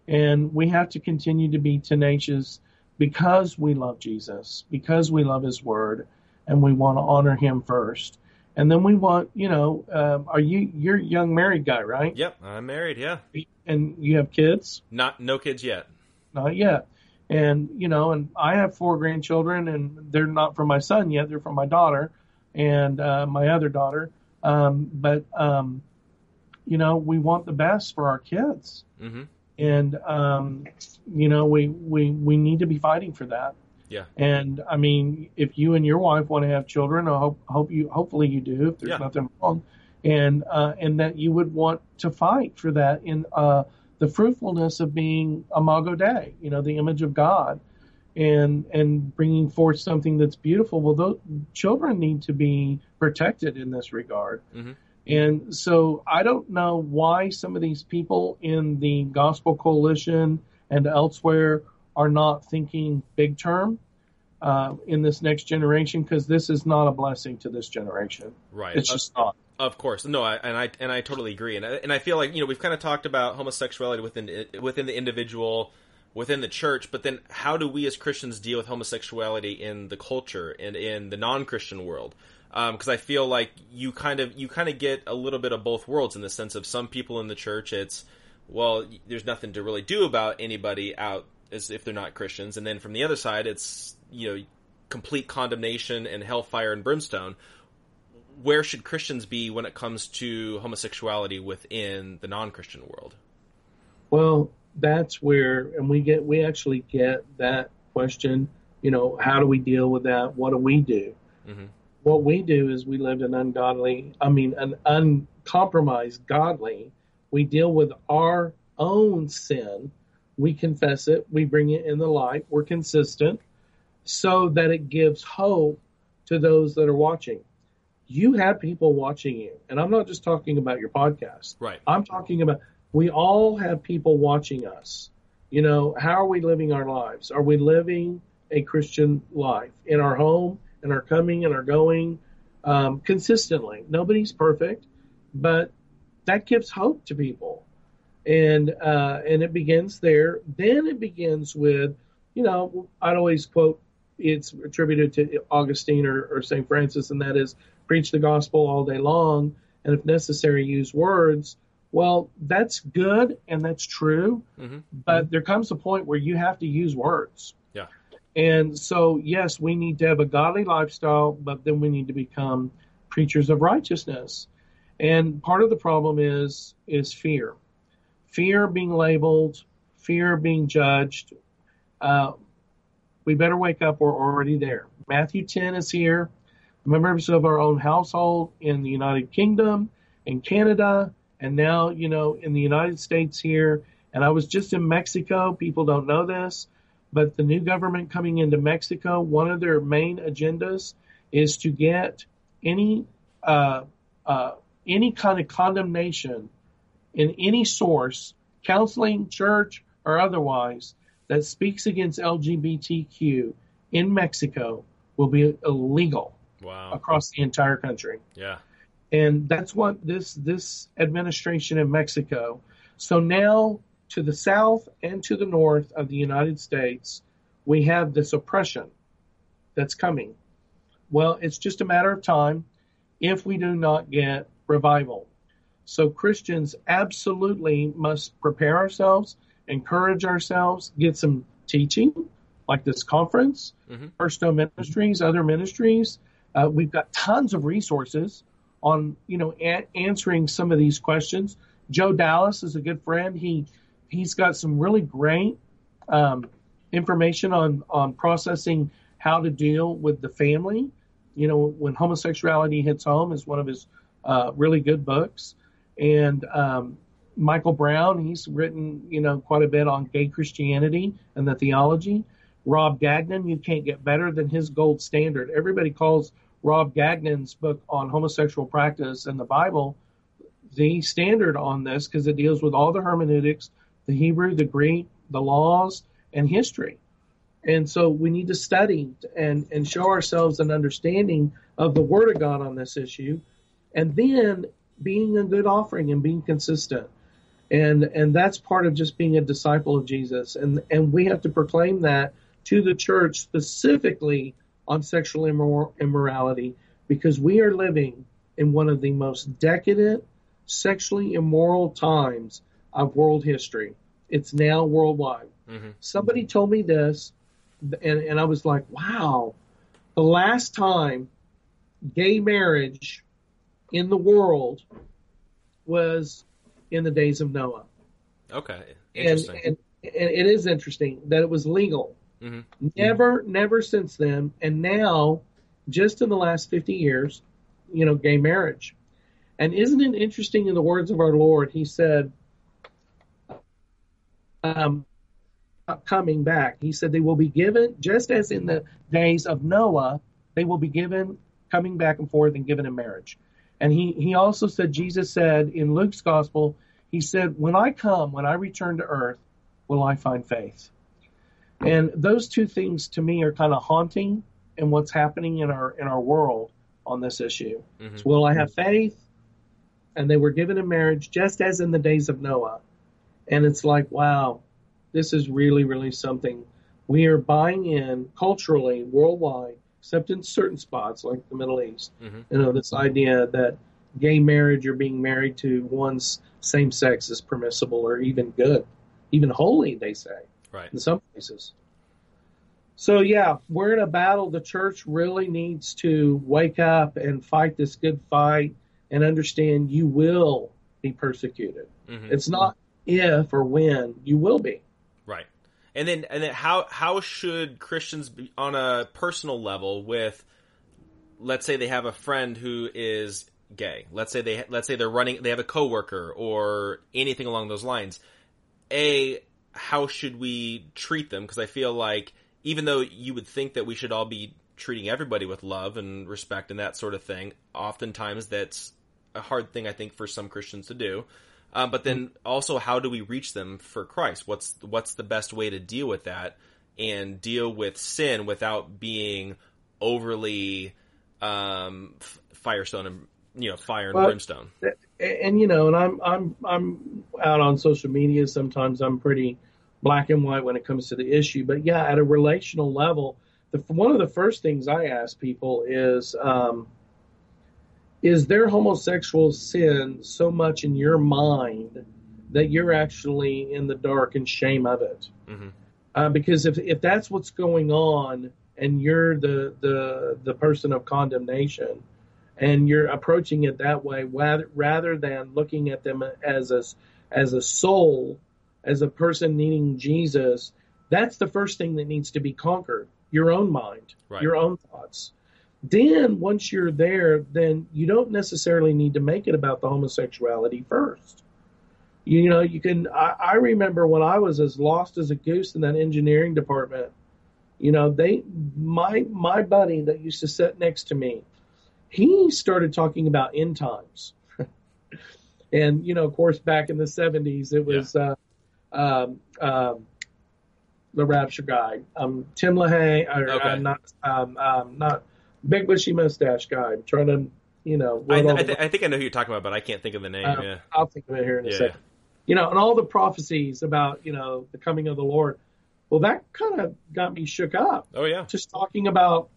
And we have to continue to be tenacious because we love Jesus, because we love His Word, and we want to honor Him first. And then we want, you know, um, are you you're a young married guy, right? yep. I'm married, yeah, And you have kids? not no kids yet. Not yet. And you know, and I have four grandchildren, and they're not from my son yet; they're from my daughter and uh, my other daughter. Um, but um, you know, we want the best for our kids, hmm and um, you know, we we we need to be fighting for that. Yeah. And I mean, if you and your wife want to have children, I hope hope you hopefully you do. If there's Yeah. nothing wrong, and uh, and that you would want to fight for that in uh, the fruitfulness of being Imago Dei, you know, the image of God, and and bringing forth something that's beautiful. Well, those children need to be protected in this regard. Mhm. And so I don't know why some of these people in the Gospel Coalition and elsewhere are not thinking big term uh, in this next generation because this is not a blessing to this generation. Right. It's just not. Of course, no, I, and I and I totally agree, and I, and I feel like you know we've kind of talked about homosexuality within within the individual, within the church, but then how do we as Christians deal with homosexuality in the culture and in the non-Christian world? Because um, I feel like you kind of you kind of get a little bit of both worlds in the sense of some people in the church, it's well, there's nothing to really do about anybody out as if they're not Christians, and then from the other side, it's you know complete condemnation and hellfire and brimstone. Where should Christians be when it comes to homosexuality within the non-Christian world? Well, that's where, and we get, we actually get that question. You know, how do we deal with that? What do we do? Mm-hmm. What we do is we live an ungodly, I mean, an uncompromised godly. We deal with our own sin. We confess it. We bring it in the light. We're consistent so that it gives hope to those that are watching. You have people watching you. And I'm not just talking about your podcast. Right. I'm talking about we all have people watching us. You know, how are we living our lives? Are we living a Christian life in our home, in our coming and our going, um, consistently? Nobody's perfect, but that gives hope to people, and uh, and it begins there. Then it begins with, you know, I'd always quote. It's attributed to Augustine or, or St. Francis, and that is preach the gospel all day long, and if necessary, use words well, that's good and that's true, mm-hmm. but there comes a point where you have to use words. Yeah. And so, yes, we need to have a godly lifestyle, but then we need to become preachers of righteousness. And part of the problem is is fear, fear being labeled, fear being judged. Uh, we better wake up. We're already there. Matthew 10 is here. Members of our own household in the United Kingdom, in Canada, and now, you know, in the United States here, and I was just in Mexico, people don't know this, but the new government coming into Mexico, one of their main agendas is to get any uh, uh, any kind of condemnation in any source, counseling, church, or otherwise, that speaks against LGBTQ in Mexico will be illegal wow. across the entire country. Yeah. And that's what this this administration in Mexico. So now to the south and to the north of the United States, we have this oppression that's coming. Well, it's just a matter of time if we do not get revival. So Christians absolutely must prepare ourselves, encourage ourselves, get some teaching like this conference, mm-hmm. First Stone Ministries, other ministries. Uh, we've got tons of resources on you know a- answering some of these questions. Joe Dallas is a good friend. He he's got some really great um, information on on processing how to deal with the family. You know, when homosexuality hits home is one of his uh, really good books. And um, Michael Brown, he's written you know quite a bit on gay Christianity and the theology. Rob Gagnon, you can't get better than his gold standard. Everybody calls Rob Gagnon's book on homosexual practice and the Bible the standard on this because it deals with all the hermeneutics, the Hebrew, the Greek, the laws, and history. And so we need to study and, and show ourselves an understanding of the Word of God on this issue, and then being a good offering and being consistent. And and that's part of just being a disciple of Jesus. And and we have to proclaim that to the church specifically on sexual immor- immorality because we are living in one of the most decadent, sexually immoral times of world history. It's now worldwide. Mm-hmm. Somebody told me this, and, and I was like, wow, the last time gay marriage in the world was in the days of Noah. Okay, interesting. And, and, and it is interesting that it was legal Mm-hmm. Never, never since then. And now, just in the last 50 years, you know, gay marriage. And isn't it interesting in the words of our Lord? He said, um, coming back. He said they will be given, just as in the days of Noah, they will be given, coming back and forth and given in marriage. And he, he also said, Jesus said in Luke's gospel, he said, when I come, when I return to earth, will I find faith? And those two things to me are kind of haunting in what's happening in our in our world on this issue. Mm-hmm. So will I have faith? And they were given in marriage just as in the days of Noah. And it's like, wow, this is really, really something we are buying in culturally, worldwide, except in certain spots like the Middle East. Mm-hmm. You know, this idea that gay marriage or being married to one's same sex is permissible or even good, even holy, they say, Right. in some places. So, yeah, we're in a battle. The church really needs to wake up and fight this good fight and understand you will be persecuted. Mhm. It's not if or when, you will be. And then and then how how should Christians be on a personal level with let's say they have a friend who is gay. Let's say they let's say they're running they have a coworker or anything along those lines. A how should we treat them because I feel like even though you would think that we should all be treating everybody with love and respect and that sort of thing, oftentimes that's a hard thing I think for some Christians to do. Um, but then also, how do we reach them for Christ? What's what's the best way to deal with that and deal with sin without being overly um, firestone and you know fire and Well, brimstone? and, and you know, and I'm I'm I'm out on social media. Sometimes I'm pretty black and white when it comes to the issue. But yeah, at a relational level, the one of the first things I ask people is, um, is their homosexual sin so much in your mind that you're actually in the dark and shame of it? Mhm. Uh, because if if that's what's going on, and you're the the the person of condemnation and you're approaching it that way rather, rather than looking at them as a as a soul as a person needing Jesus that's the first thing that needs to be conquered your own mind Right. your own thoughts then once you're there then you don't necessarily need to make it about the homosexuality first. You know you can I, I remember when i was as lost as a goose in that engineering department you know they my my buddy that used to sit next to me he started talking about end times. <laughs> And you know of course back in the 70s it was uh um um the rapture guy. Um tim lahaye or Okay. uh, not um um not big bushy mustache guy I'm trying to you know I, I, th- I think I know who you're talking about, but I can't think of the name. uh, yeah, I'll think of it here in a Yeah, second. You know, and all the prophecies about, you know, the coming of the Lord. Well, that kind of got me shook up oh yeah, just talking about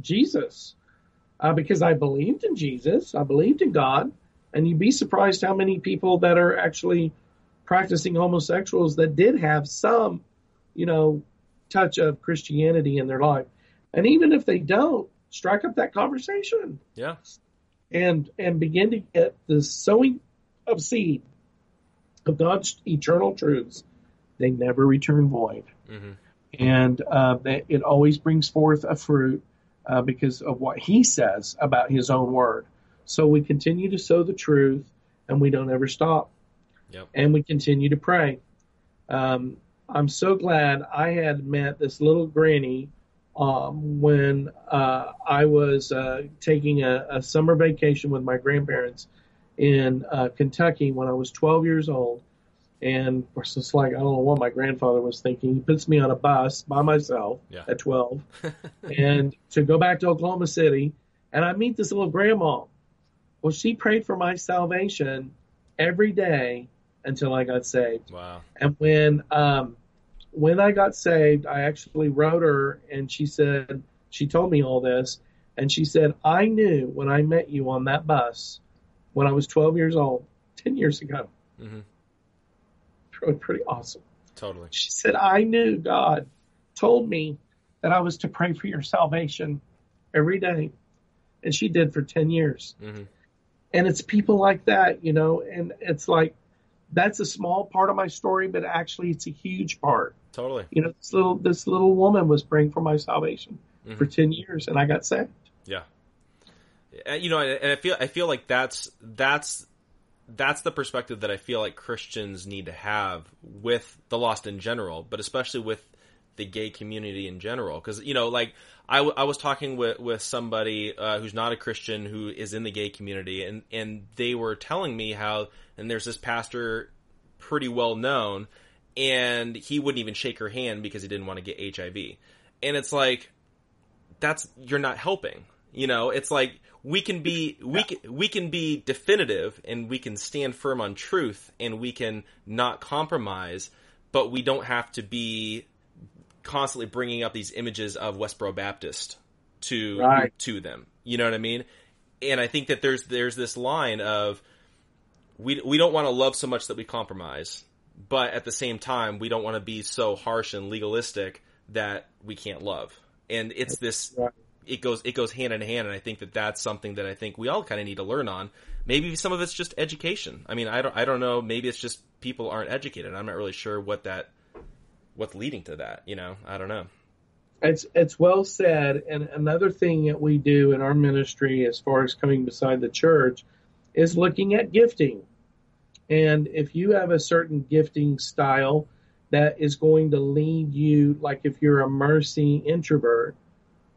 Jesus uh, because I believed in Jesus. I believed in God. And you'd be surprised how many people that are actually practicing homosexuals that did have some, you know, touch of Christianity in their life. And even if they don't, strike up that conversation yeah, and and begin to get the sowing of seed of God's eternal truths. They never return void, hmm and uh, that it always brings forth a fruit uh, because of what He says about His own word. So we continue to sow the truth, and we don't ever stop, Yep. and we continue to pray. Um, I'm so glad I had met this little granny um, when uh, I was uh, taking a, a summer vacation with my grandparents in uh, Kentucky when I was 12 years old. And of course, it's like, I don't know what my grandfather was thinking. He puts me on a bus by myself Yeah. at 12 <laughs> and to go back to Oklahoma City. And I meet this little grandma. Well, she prayed for my salvation every day until I got saved. wow, And when um, when I got saved, I actually wrote her, and she said she told me all this, and she said I knew when I met you on that bus when I was 12 years old, 10 years ago. Mm-hmm. Really pretty awesome. totally, She said I knew God told me that I was to pray for your salvation every day, and she did for 10 years. hmm and it's people like that, you know, and it's like that's a small part of my story, but actually it's a huge part. Totally, You know, this little this little woman was praying for my salvation Mhm. for ten years, and I got saved. yeah. Uh, You know, and I feel I feel like that's that's that's the perspective that I feel like Christians need to have with the lost in general, but especially with the gay community in general. Because you know, like I, w- I was talking with with somebody uh, who's not a Christian who is in the gay community, and and they were telling me how and there's this pastor pretty well known, and he wouldn't even shake her hand because he didn't want to get HIV, and it's like that's you're not helping. You know, it's like we can be we can, we can be definitive and we can stand firm on truth and we can not compromise, but we don't have to be constantly bringing up these images of Westboro Baptist to Right. to them. You know what I mean? And I think that there's there's this line of we we don't want to love so much that we compromise, but at the same time we don't want to be so harsh and legalistic that we can't love. And it's this it goes it goes hand in hand and I think that that's something that I think we all kind of need to learn on. Maybe some of it's just education. I mean, I don't I don't know, maybe it's just people aren't educated. I'm not really sure what that what's leading to that, you know. I don't know. It's it's well said. And another thing that we do in our ministry, as far as coming beside the church, is looking at gifting. And if you have a certain gifting style that is going to lead you, like if you're a mercy introvert,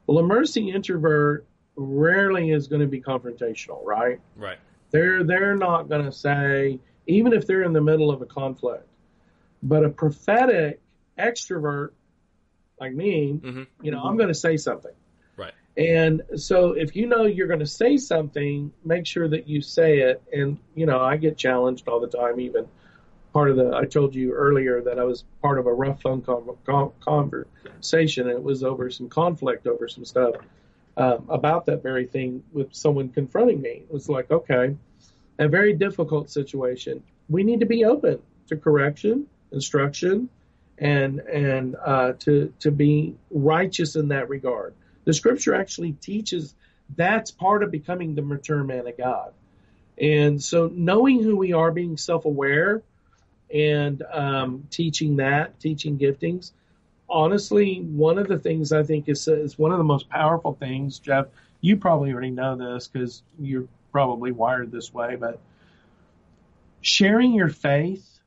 well, a mercy introvert rarely is going to be confrontational, right? Right. They're they're not going to say, even if they're in the middle of a conflict. But a prophetic extrovert like me, Mhm. you know, I'm going to say something. And so if you know you're going to say something, make sure that you say it. And, you know, I get challenged all the time, even part of the, I told you earlier that I was part of a rough phone con- con- conversation. And it was over some conflict over some stuff um, about that very thing with someone confronting me. It was like, okay, a very difficult situation. We need to be open to correction, instruction, and and uh, to to be righteous in that regard. The Scripture actually teaches that's part of becoming the mature man of God. And so, knowing who we are, being self-aware, and um, teaching that, teaching giftings. Honestly, one of the things I think is is one of the most powerful things, Jeff. You probably already know this because you're probably wired this way, but sharing your faith,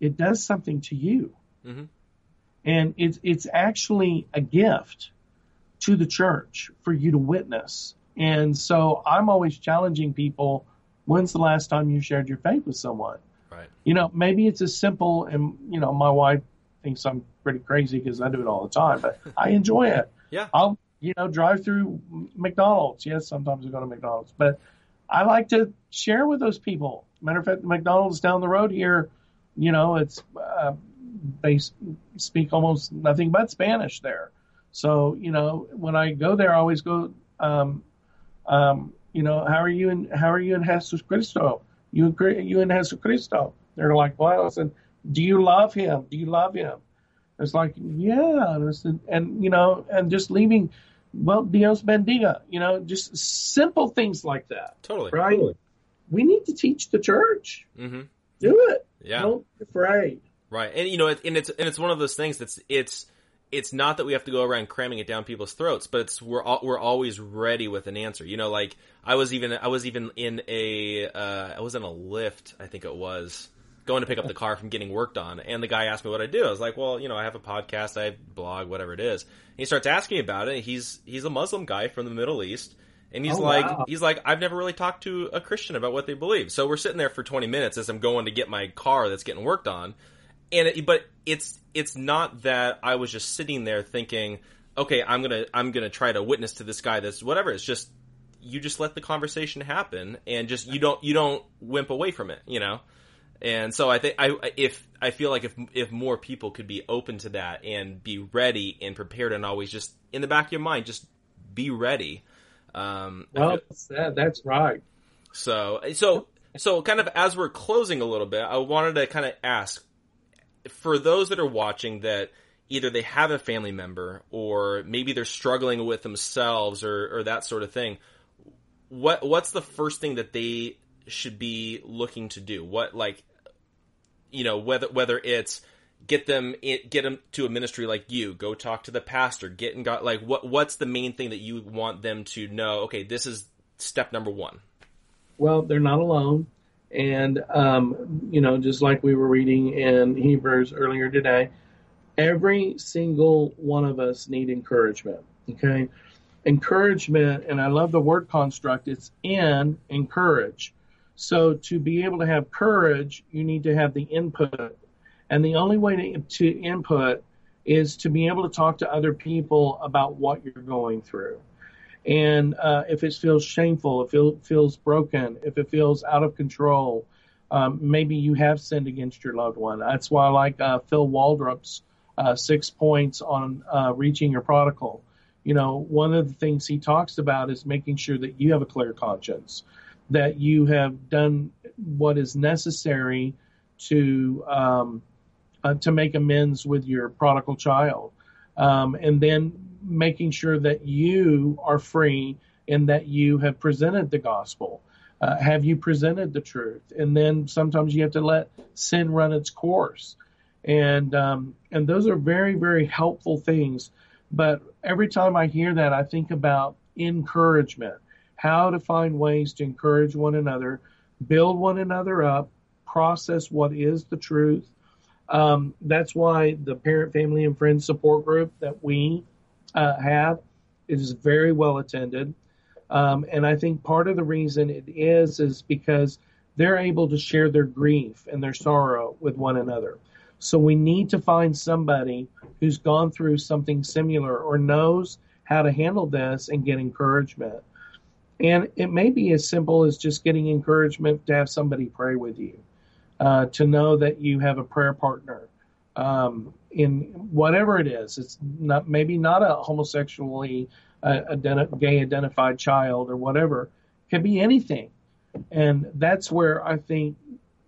it does something to you Mhm. and it's it's actually a gift to the church for you to witness. And so I'm always challenging people. When's the last time you shared your faith with someone? Right. You know, maybe it's as simple, and you know, my wife thinks I'm pretty crazy because I do it all the time, but <laughs> I enjoy it. Yeah. I'll you know drive through McDonald's. Yes, sometimes I go to McDonald's, but I like to share with those people. Matter of fact, the McDonald's down the road here, you know, it's uh, they speak almost nothing but Spanish there. So you know, when I go there, I always go, um, um, you know, how are you in how are you in Jesus Cristo? You you in Jesus Cristo? They're like, well, I said, do you love him? Do you love him? It's like, yeah, and, said, and you know, and just leaving, well, Dios bendiga, you know, just simple things like that, Totally. right? We need to teach the church. Mm-hmm. Do it. Yeah. Don't be afraid. Right. And you know, it, and it's and it's one of those things that's it's it's not that we have to go around cramming it down people's throats, but it's we're al- we're always ready with an answer. You know, like I was even I was even in a uh, I was in a Lyft, I think it was going to pick up the car from getting worked on, and the guy asked me what I do. I was like, well, you know, I have a podcast, I blog, whatever it is. And he starts asking about it. And he's he's a Muslim guy from the Middle East. And he's Oh, like, wow. he's like, I've never really talked to a Christian about what they believe. So we're sitting there for 20 minutes as I'm going to get my car that's getting worked on and it, but it's it's not that I was just sitting there thinking, okay, I'm gonna I'm gonna try to witness to this guy. This whatever. It's just you just let the conversation happen, and just you don't you don't wimp away from it, you know. And so I think I if I feel like if if more people could be open to that and be ready and prepared and always just in the back of your mind just be ready. Um, Well, that's, that, that's right. so, so, so kind of as we're closing a little bit, I wanted to kind of ask for those that are watching that either they have a family member or maybe they're struggling with themselves or, or that sort of thing. What, what's the first thing that they should be looking to do? What, like, you know, whether, whether it's get them, get them to a ministry like you, go talk to the pastor, get and got, like, what, what's the main thing that you want them to know? Okay, this is step number one. Well, they're not alone. And, um, you know, just like we were reading in Hebrews earlier today, every single one of us need encouragement. Okay. Encouragement, and I love the word construct, it's in encourage. So to be able to have courage, you need to have the input. And the only way to, to input is to be able to talk to other people about what you're going through. And uh, if it feels shameful, if it feels broken, if it feels out of control, Um, maybe you have sinned against your loved one. That's why I like uh, Phil Waldrep's uh, six points on uh, reaching your prodigal. You know, one of the things he talks about is making sure that you have a clear conscience, that you have done what is necessary to um, uh, to make amends with your prodigal child, um, and then making sure that you are free and that you have presented the gospel. Uh, have you presented the truth? And then sometimes you have to let sin run its course, and um, and those are very very helpful things. But every time I hear that, I think about encouragement, how to find ways to encourage one another, build one another up, process what is the truth. Um, that's why the parent, family, and friends support group that we uh, have It is very well attended. Um, and I think part of the reason it is is because they're able to share their grief and their sorrow with one another. So we need to find somebody who's gone through something similar or knows how to handle this and get encouragement. And it may be as simple as just getting encouragement to have somebody pray with you, uh, to know that you have a prayer partner. Um, in whatever it is, it's not maybe not a homosexually uh, identi- gay identified child or whatever. It can be anything, and that's where I think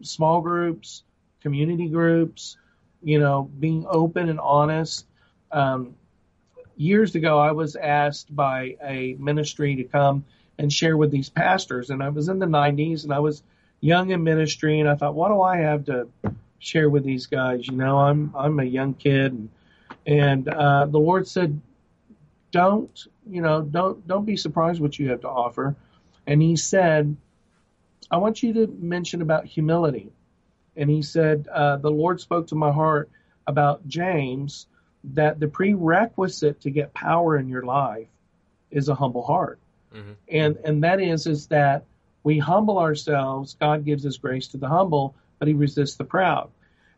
small groups, community groups, you know, being open and honest. Um, years ago, I was asked by a ministry to come and share with these pastors, and I was in the 90s and I was young in ministry, and I thought, what do I have to share with these guys? You know, I'm I'm a young kid, and, and uh, the Lord said, don't you know, don't don't be surprised what you have to offer, and He said, I want you to mention about humility and he said, uh, The Lord spoke to my heart about James that the prerequisite to get power in your life is a humble heart. Mm-hmm. And and that is is that we humble ourselves, God gives us grace to the humble, he resists the proud.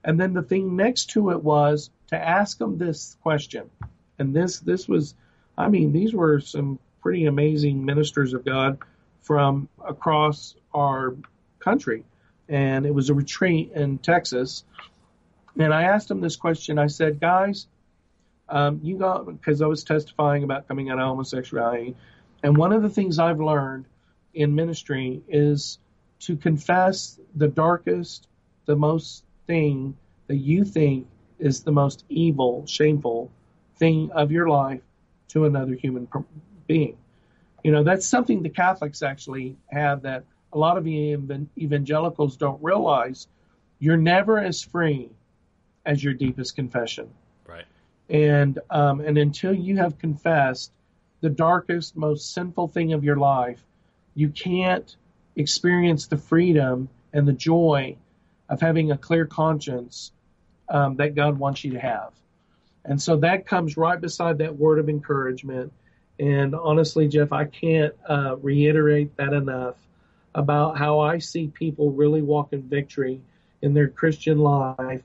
And then the thing next to it was to ask him this question. And this this was I mean, these were some pretty amazing ministers of God from across our country and it was a retreat in Texas. And I asked them this question. I said, guys, um, you got because I was testifying about coming out of homosexuality, and one of the things I've learned in ministry is to confess the darkest, the most thing that you think is the most evil, shameful thing of your life to another human being. You know, that's something the Catholics actually have that a lot of evangelicals don't realize you're never as free as your deepest confession. Right. And um, and until you have confessed the darkest, most sinful thing of your life, you can't experience the freedom and the joy of having a clear conscience um, that God wants you to have. And so that comes right beside that word of encouragement. And honestly, Jeff, I can't uh, reiterate that enough about how I see people really walk in victory in their Christian life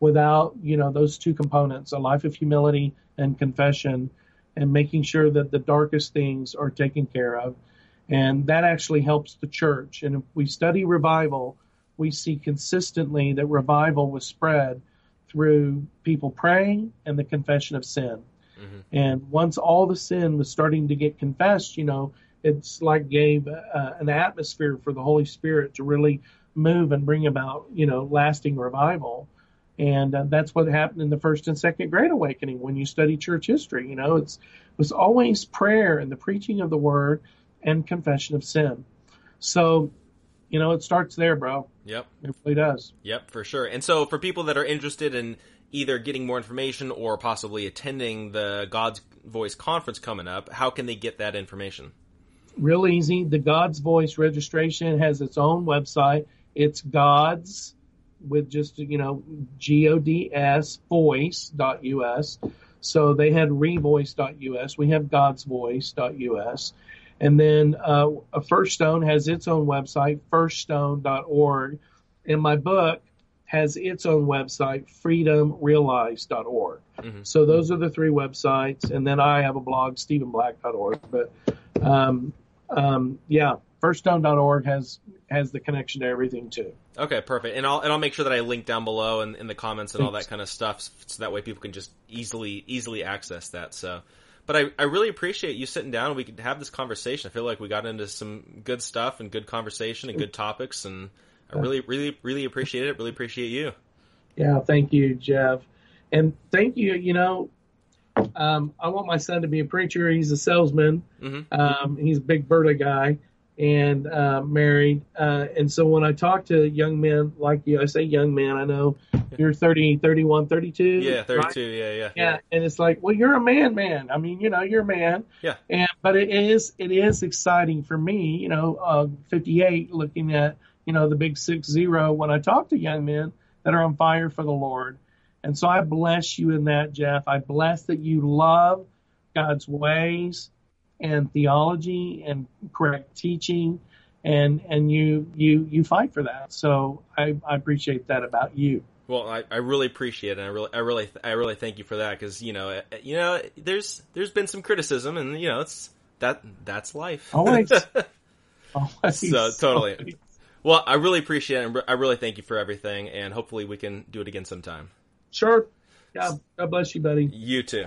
without, you know, those two components, a life of humility and confession and making sure that the darkest things are taken care of. And that actually helps the church. And if we study revival, we see consistently that revival was spread through people praying and the confession of sin. Mm-hmm. And once all the sin was starting to get confessed, you know, it's like gave uh, an atmosphere for the Holy Spirit to really move and bring about, you know, lasting revival. And uh, that's what happened in the first and second Great Awakening when you study church history. You know, it's it was always prayer and the preaching of the word and confession of sin. So, you know, it starts there, bro. Yep. It really does. Yep, for sure. And so for people that are interested in either getting more information or possibly attending the God's Voice conference coming up, how can they get that information? real easy. The God's Voice registration has its own website. It's God's with just you know G O D S voice.us. So they had revoice.us. We have God's voice.us. And then uh, First Stone has its own website, firststone.org. And my book has its own website, freedomrealized.org. Mm-hmm. So those are the three websites. And then I have a blog, stephenblack.org. But um, um, yeah, firststone.org has has the connection to everything too. Okay, perfect. And I'll and I'll make sure that I link down below in, in the comments and all that kind of stuff, so that way people can just easily easily access that. So, but I, I really appreciate you sitting down and we could have this conversation. I feel like we got into some good stuff and good conversation and good topics, and I really really really appreciate it. Really appreciate you. Yeah, thank you, Jeff, and thank you. You know, um, I want my son to be a preacher. He's a salesman. Mm-hmm. Um, he's a big Berta guy and uh, married. Uh, and so when I talk to young men like you, I say young man, I know you're 30, 31, 32. Yeah, 32. Right? Yeah, yeah, yeah. And it's like, well, you're a man, man. I mean, you know, you're a man. Yeah. And, but it is, it is exciting for me, you know, uh, 58 looking at, you know, the big six zero when I talk to young men that are on fire for the Lord. And so I bless you in that, Jeff. I bless that you love God's ways and theology and correct teaching and and you you you fight for that. So I, I appreciate that about you. Well, I, I really appreciate it. And I really, I really, I really thank you for that because you know, eh, you know, there's there's been some criticism, and you know, it's that that's life. Always. <laughs> Always. So totally. Always. Well, I really appreciate it. And I really thank you for everything, and hopefully we can do it again sometime. Sure. Yeah. God bless you, buddy. You too.